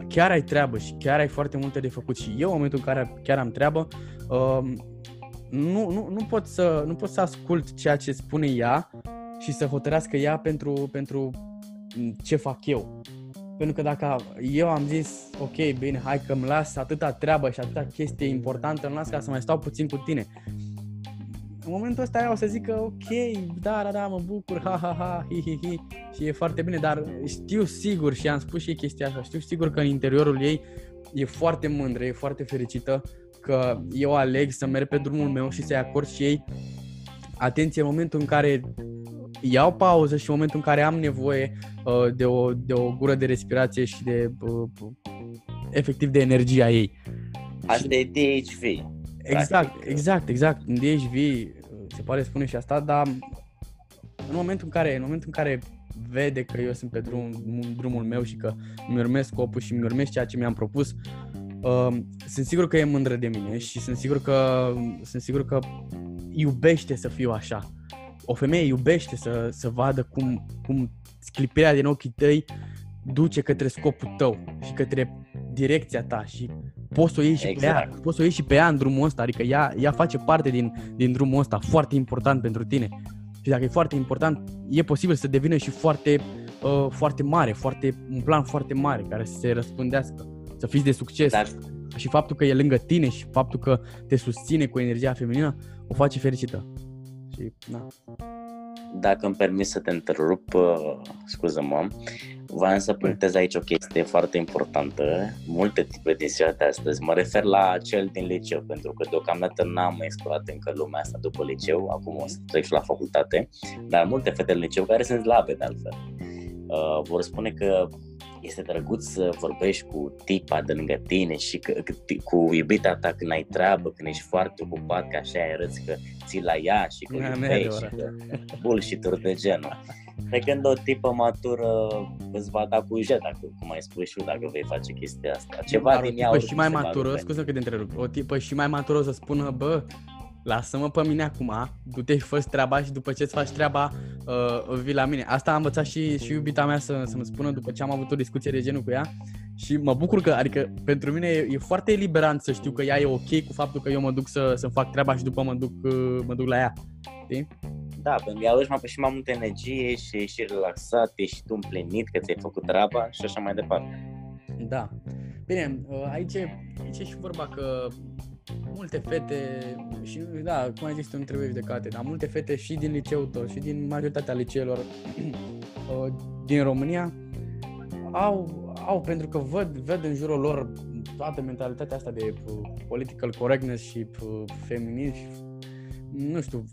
chiar ai treabă și chiar ai foarte multe de făcut și eu în momentul în care chiar am treabă, uh, nu, nu, nu, pot să, nu pot să ascult ceea ce spune ea și să hotărească ea pentru, pentru ce fac eu. Pentru că dacă eu am zis, ok, bine, hai că îmi las atâta treabă și atâta chestie importantă, îmi las ca să mai stau puțin cu tine. În momentul ăsta ea o să zică, ok, da, da, da, mă bucur, ha, ha, ha, hi, hi, hi, și e foarte bine, dar știu sigur și am spus și chestia asta, știu sigur că în interiorul ei e foarte mândră, e foarte fericită că eu aleg să merg pe drumul meu și să-i acord și ei atenție în momentul în care iau pauză și în momentul în care am nevoie uh, de, o, de o gură de respirație și de uh, efectiv de energia ei. Asta e DHV. Exact, practic. exact, exact. În DHV uh, se poate spune și asta, dar în momentul în care, în momentul în care vede că eu sunt pe drum, drumul meu și că mi urmez scopul și mi urmez ceea ce mi-am propus, uh, sunt sigur că e mândră de mine și sunt sigur că sunt sigur că iubește să fiu așa o femeie iubește să, să vadă cum, cum sclipirea din ochii tăi duce către scopul tău și către direcția ta și poți să o iei și exact. pe ea, exact. poți să o iei și pe ea în drumul ăsta, adică ea, ea face parte din, din drumul ăsta, foarte important pentru tine. Și dacă e foarte important, e posibil să devină și foarte, uh, foarte mare, foarte, un plan foarte mare care să se răspândească, să fiți de succes. Dar... Și faptul că e lângă tine și faptul că te susține cu energia feminină o face fericită și na. Dacă îmi permis să te întrerup, uh, scuză-mă, vreau să punctez aici o chestie foarte importantă. Multe tipuri din ziua de astăzi. Mă refer la cel din liceu, pentru că deocamdată n-am explorat încă lumea asta după liceu, acum o să trec și la facultate, dar multe fete din liceu care sunt slabe de altfel. Uh, vor spune că este drăguț să vorbești cu tipa de lângă tine și că, că, cu iubita ta când ai treabă, când ești foarte ocupat, că așa arăți că ții la ea și că o iubești și că bullshit de genul. Pe când o tipă matură îți va da cu jet, dacă, cum ai spus și dacă vei face chestia asta. Ceva Dar din ea și mai matură, scuză că te întrerup, o tipă și mai matură să spună, bă, lasă-mă pe mine acum, du-te și fă treaba și după ce îți faci treaba, uh, vii la mine. Asta a învățat și, și iubita mea să, să-mi spună după ce am avut o discuție de genul cu ea și mă bucur că, adică pentru mine e, e foarte eliberant să știu că ea e ok cu faptul că eu mă duc să, să fac treaba și după mă duc, uh, mă duc la ea. Știi? Da, pentru că aduci mai, și mai multă energie și și relaxat, ești tu împlinit că ți-ai făcut treaba și așa mai departe. Da. Bine, uh, aici, aici e și vorba că multe fete, și da, cum ai zis tu, nu trebuie judecate, dar multe fete și din liceul tău și din majoritatea liceelor uh, din România au, au pentru că văd, văd în jurul lor toată mentalitatea asta de uh, political correctness și feminism nu știu,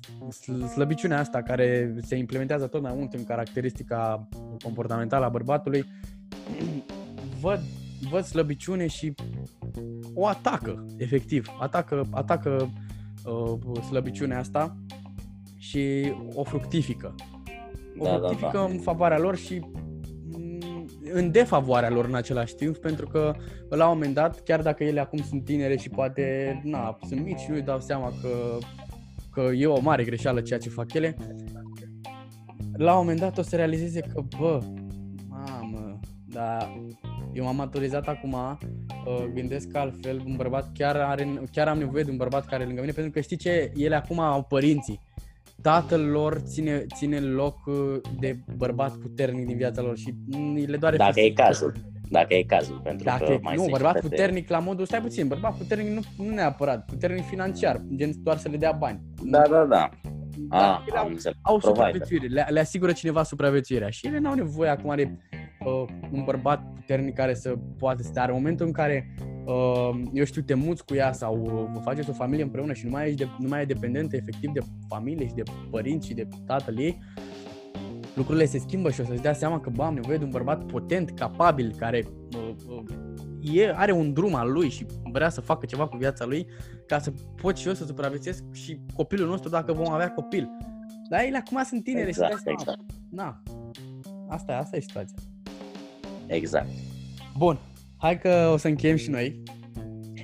slăbiciunea asta care se implementează tot mai mult în caracteristica comportamentală a bărbatului, văd, văd slăbiciune și o atacă, efectiv. Atacă, atacă uh, slăbiciunea asta și o fructifică. O da, fructifică da, da. în favoarea lor și mm, în defavoarea lor în același timp, pentru că la un moment dat, chiar dacă ele acum sunt tinere și poate na, sunt mici și nu-i dau seama că, că e o mare greșeală ceea ce fac ele, la un moment dat o să realizeze că, bă, mamă, dar eu m-am maturizat acum, uh, gândesc altfel, un bărbat chiar, are, chiar am nevoie de un bărbat care e lângă mine, pentru că știi ce, ele acum au părinții. Tatăl lor ține, ține loc uh, de bărbat puternic din viața lor și le doare Dacă fizic. e cazul. Dacă e cazul, pentru Dacă că mai Nu, bărbat puternic la modul, stai puțin, bărbat puternic nu, nu neapărat, puternic financiar, gen doar să le dea bani. Da, da, da. Da, ah, au, au supraviețuire, le, le asigură cineva supraviețuirea și ele n-au nevoie acum de uh, un bărbat puternic care să poată sta. În momentul în care, uh, eu știu, te muți cu ea sau uh, vă faceți o familie împreună și nu mai, ești de, nu mai e dependentă efectiv de familie și de părinți și de tatăl ei, lucrurile se schimbă și o să-ți dea seama că, bă, am nevoie de un bărbat potent, capabil, care uh, uh, e, are un drum al lui și vrea să facă ceva cu viața lui ca să pot și eu să supraviețuiesc și copilul nostru dacă vom avea copil. Dar ele acum sunt tinere exact, și exact. Na, asta, asta e situația. Exact. Bun, hai că o să încheiem și noi.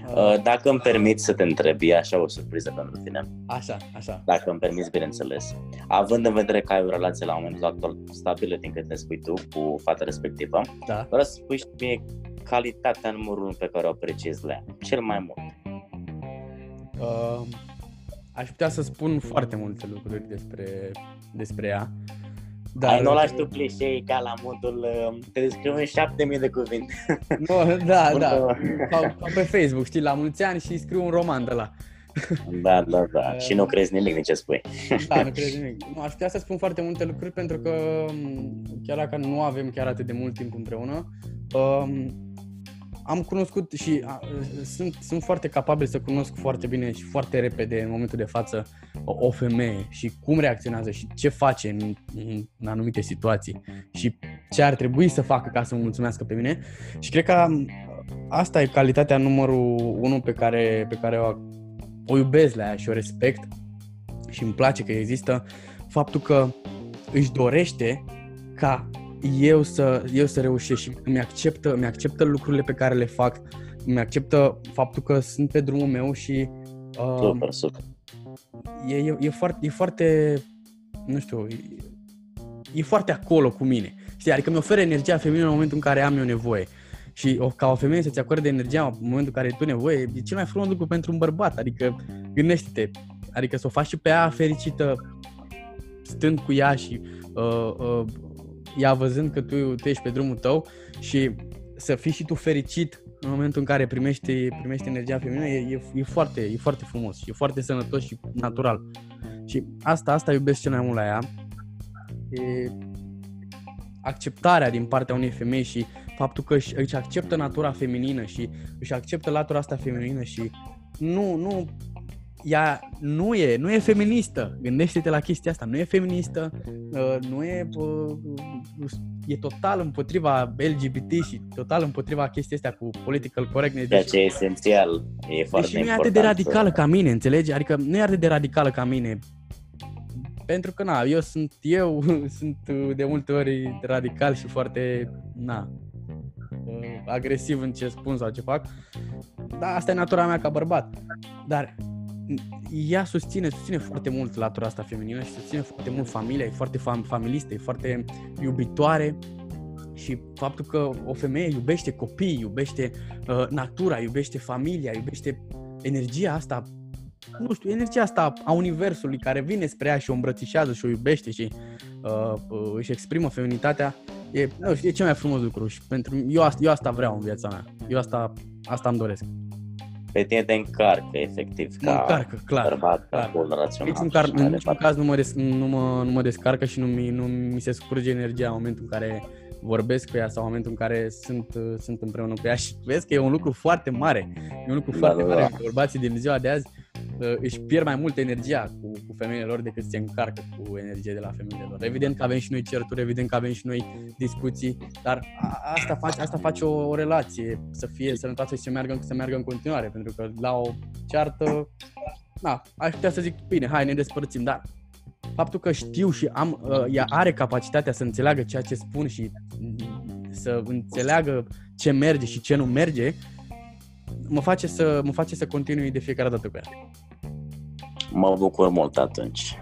Uh, dacă îmi permit să te întreb, e așa o surpriză pentru tine. Așa, așa. Dacă îmi permiți, bineînțeles. Având în vedere că ai o relație la momentul actual stabilă din câte spui tu cu fata respectivă, da. vreau să spui și mie calitatea numărul 1 pe care o apreciezi la ea, cel mai mult. Uh, aș putea să spun foarte multe lucruri despre, despre ea. Da, Ai nu lași tu clișei ca la modul uh, te descriu în șapte mii de cuvinte. No, da, da. Sau, sau pe Facebook, știi, la mulți ani și scriu un roman de la. Da, da, da. Uh, și nu crezi nimic din ce spui. Da, nu crezi nimic. Nu, aș putea să spun foarte multe lucruri pentru că um, chiar dacă nu avem chiar atât de mult timp împreună, um, am cunoscut și a, sunt, sunt foarte capabil să cunosc foarte bine și foarte repede în momentul de față o, o femeie și cum reacționează și ce face în, în, în anumite situații și ce ar trebui să facă ca să mă mulțumească pe mine. Și cred că asta e calitatea numărul unu pe care, pe care o, o iubesc la ea și o respect și îmi place că există faptul că își dorește ca eu să, eu să reușesc și mi acceptă, mi acceptă lucrurile pe care le fac, mi acceptă faptul că sunt pe drumul meu și uh, super, super. E, e, e, foarte, e foarte, nu știu, e, e foarte acolo cu mine. Știi, adică mi oferă energia feminină în momentul în care am eu nevoie. Și o, ca o femeie să-ți acorde energia în momentul în care ai tu nevoie, e cel mai frumos lucru pentru un bărbat. Adică gândește-te, adică să o faci și pe ea fericită stând cu ea și uh, uh, ea văzând că tu, tu ești pe drumul tău și să fii și tu fericit în momentul în care primești, primești energia feminină e, e, e, foarte, e foarte frumos, e foarte sănătos și natural. Și asta, asta iubesc cel mai mult la ea. E acceptarea din partea unei femei și faptul că își, își acceptă natura feminină și își acceptă latura asta feminină și nu, nu ea nu e, nu e feministă. Gândește-te la chestia asta. Nu e feministă, uh, nu e, uh, e total împotriva LGBT și total împotriva chestia asta cu political correctness. Ceea ce e esențial, e foarte Deci nu e atât de radicală ca mine, înțelegi? Adică nu e atât de radicală ca mine. Pentru că, na, eu sunt, eu sunt de multe ori radical și foarte, na, uh, agresiv în ce spun sau ce fac. Dar asta e natura mea ca bărbat. Dar ea susține, susține foarte mult latura asta feminină și susține foarte mult familia, e foarte fam- familistă, e foarte iubitoare și faptul că o femeie iubește copiii, iubește uh, natura, iubește familia, iubește energia asta, nu știu, energia asta a universului care vine spre ea și o îmbrățișează și o iubește și uh, uh, își exprimă feminitatea, e, nu știu, e cel mai frumos lucru și pentru eu asta, eu asta vreau în viața mea. Eu asta, asta îmi doresc. Pe tine te încarcă, efectiv, Mă ca încarcă, clar. bărbat, ca clar. bun rațional. Niciun și car, așa în mai niciun departe. caz nu mă, des, nu, mă, nu mă descarcă și nu mi, nu mi se scurge energia în momentul în care vorbesc cu ea sau în momentul în care sunt, uh, sunt împreună cu ea și vezi că e un lucru foarte mare. E un lucru Da, foarte da, mare. da. Bărbații din ziua de azi uh, își pierd mai mult energia cu, cu femeile lor decât se încarcă cu energie de la femeile lor. Evident că avem și noi certuri, evident că avem și noi discuții, dar a, asta face, asta face o, o relație să fie sănătoasă și să meargă, să meargă în continuare, pentru că la o ceartă, na, aș putea să zic, bine, hai, ne despărțim, dar faptul că știu și am, uh, ea are capacitatea să înțeleagă ceea ce spun și mm, să înțeleagă ce merge și ce nu merge, mă face să, mă face să continui de fiecare dată cu ea. Mă bucur mult atunci.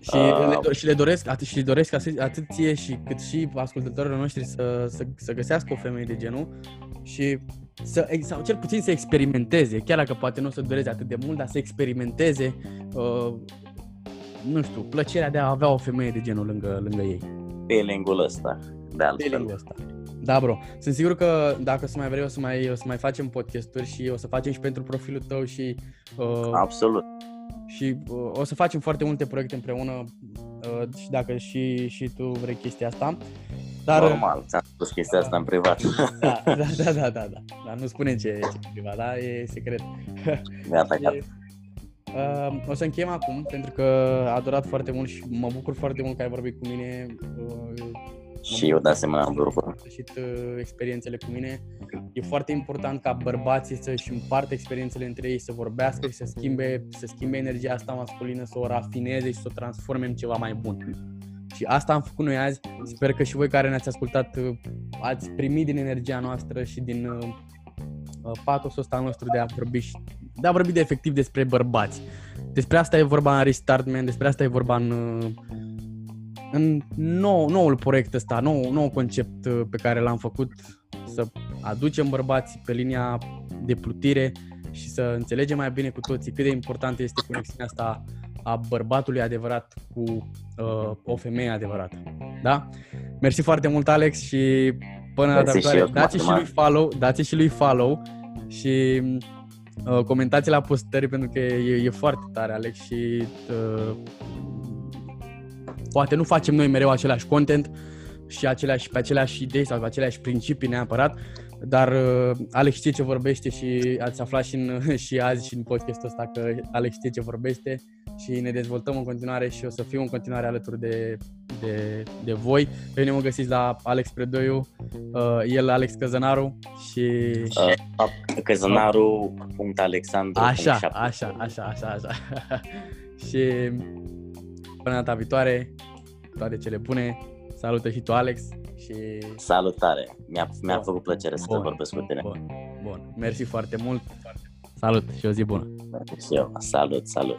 Și, Ah. le, do- și le doresc, atât, și le doresc atât, atât ție și cât și ascultătorilor noștri să, să, să găsească o femeie de genul și să, ex- sau cel puțin să experimenteze, chiar dacă poate nu o să dureze atât de mult, dar să experimenteze, uh, nu știu, plăcerea de a avea o femeie de genul lângă, lângă ei. Feeling-ul ăsta, de altfel. Feeling-ul ăsta. Da, bro. Sunt sigur că dacă o să mai vrei, o să mai, o să mai facem podcasturi și o să facem și pentru profilul tău și uh, Absolut. și uh, o să facem foarte multe proiecte împreună uh, și dacă și, și tu vrei chestia asta. Dar, Normal, ți-am spus chestia asta în privat. Da, da, da, da, da, da. Dar nu spunem ce, ce e privat, da? E secret. Gata, gata. Și, uh, o să încheiem acum, pentru că a durat foarte mult și mă bucur foarte mult că ai vorbit cu mine. Uh, Și eu de asemenea am bucur. împărtășit uh, experiențele cu mine. E foarte important ca bărbații să-și împartă experiențele între ei, să vorbească și să schimbe, să schimbe energia asta masculină, să o rafineze și să o transforme în ceva mai bun. Și asta am făcut noi azi. Sper că și voi care ne-ați ascultat uh, ați primit din energia noastră și din uh, uh, patosul ăsta nostru de a vorbi și de a vorbi de efectiv despre bărbați. Despre asta e vorba în Restart Man, despre asta e vorba în, uh, în nou, noul proiect ăsta, nou, nou concept uh, pe care l-am făcut să aducem bărbații pe linia de plutire și să înțelegem mai bine cu toții cât de importantă este conexiunea asta a bărbatului adevărat cu uh, o femeie adevărată. Da? Mersi foarte mult, Alex, și până data Mersi și viitoare, eu, dați și Marc. lui follow, dați și lui follow și uh, comentați la postări pentru că e, e foarte tare, Alex, și uh, poate nu facem noi mereu același content și aceleași, pe aceleași idei sau pe aceleași principii neapărat, dar uh, Alex știe ce vorbește și ați aflat și, în, și azi și în podcastul ăsta că Alex știe ce vorbește și ne dezvoltăm în continuare și o să fiu în continuare alături de, de, de voi. Pe mine mă găsiți la Alex Predoiu, uh, el Alex Căzănaru și... Uh, Căzănaru.alexandru. Așa, așa, așa, așa, așa. și până data viitoare, toate cele bune. Salută și tu, Alex. Și... Salutare! Mi-a, mi-a Bun. făcut plăcere să Bun, vorbesc cu tine. Bun, bun. Mersi foarte mult. Salut și o zi bună. Și eu. Salut, salut!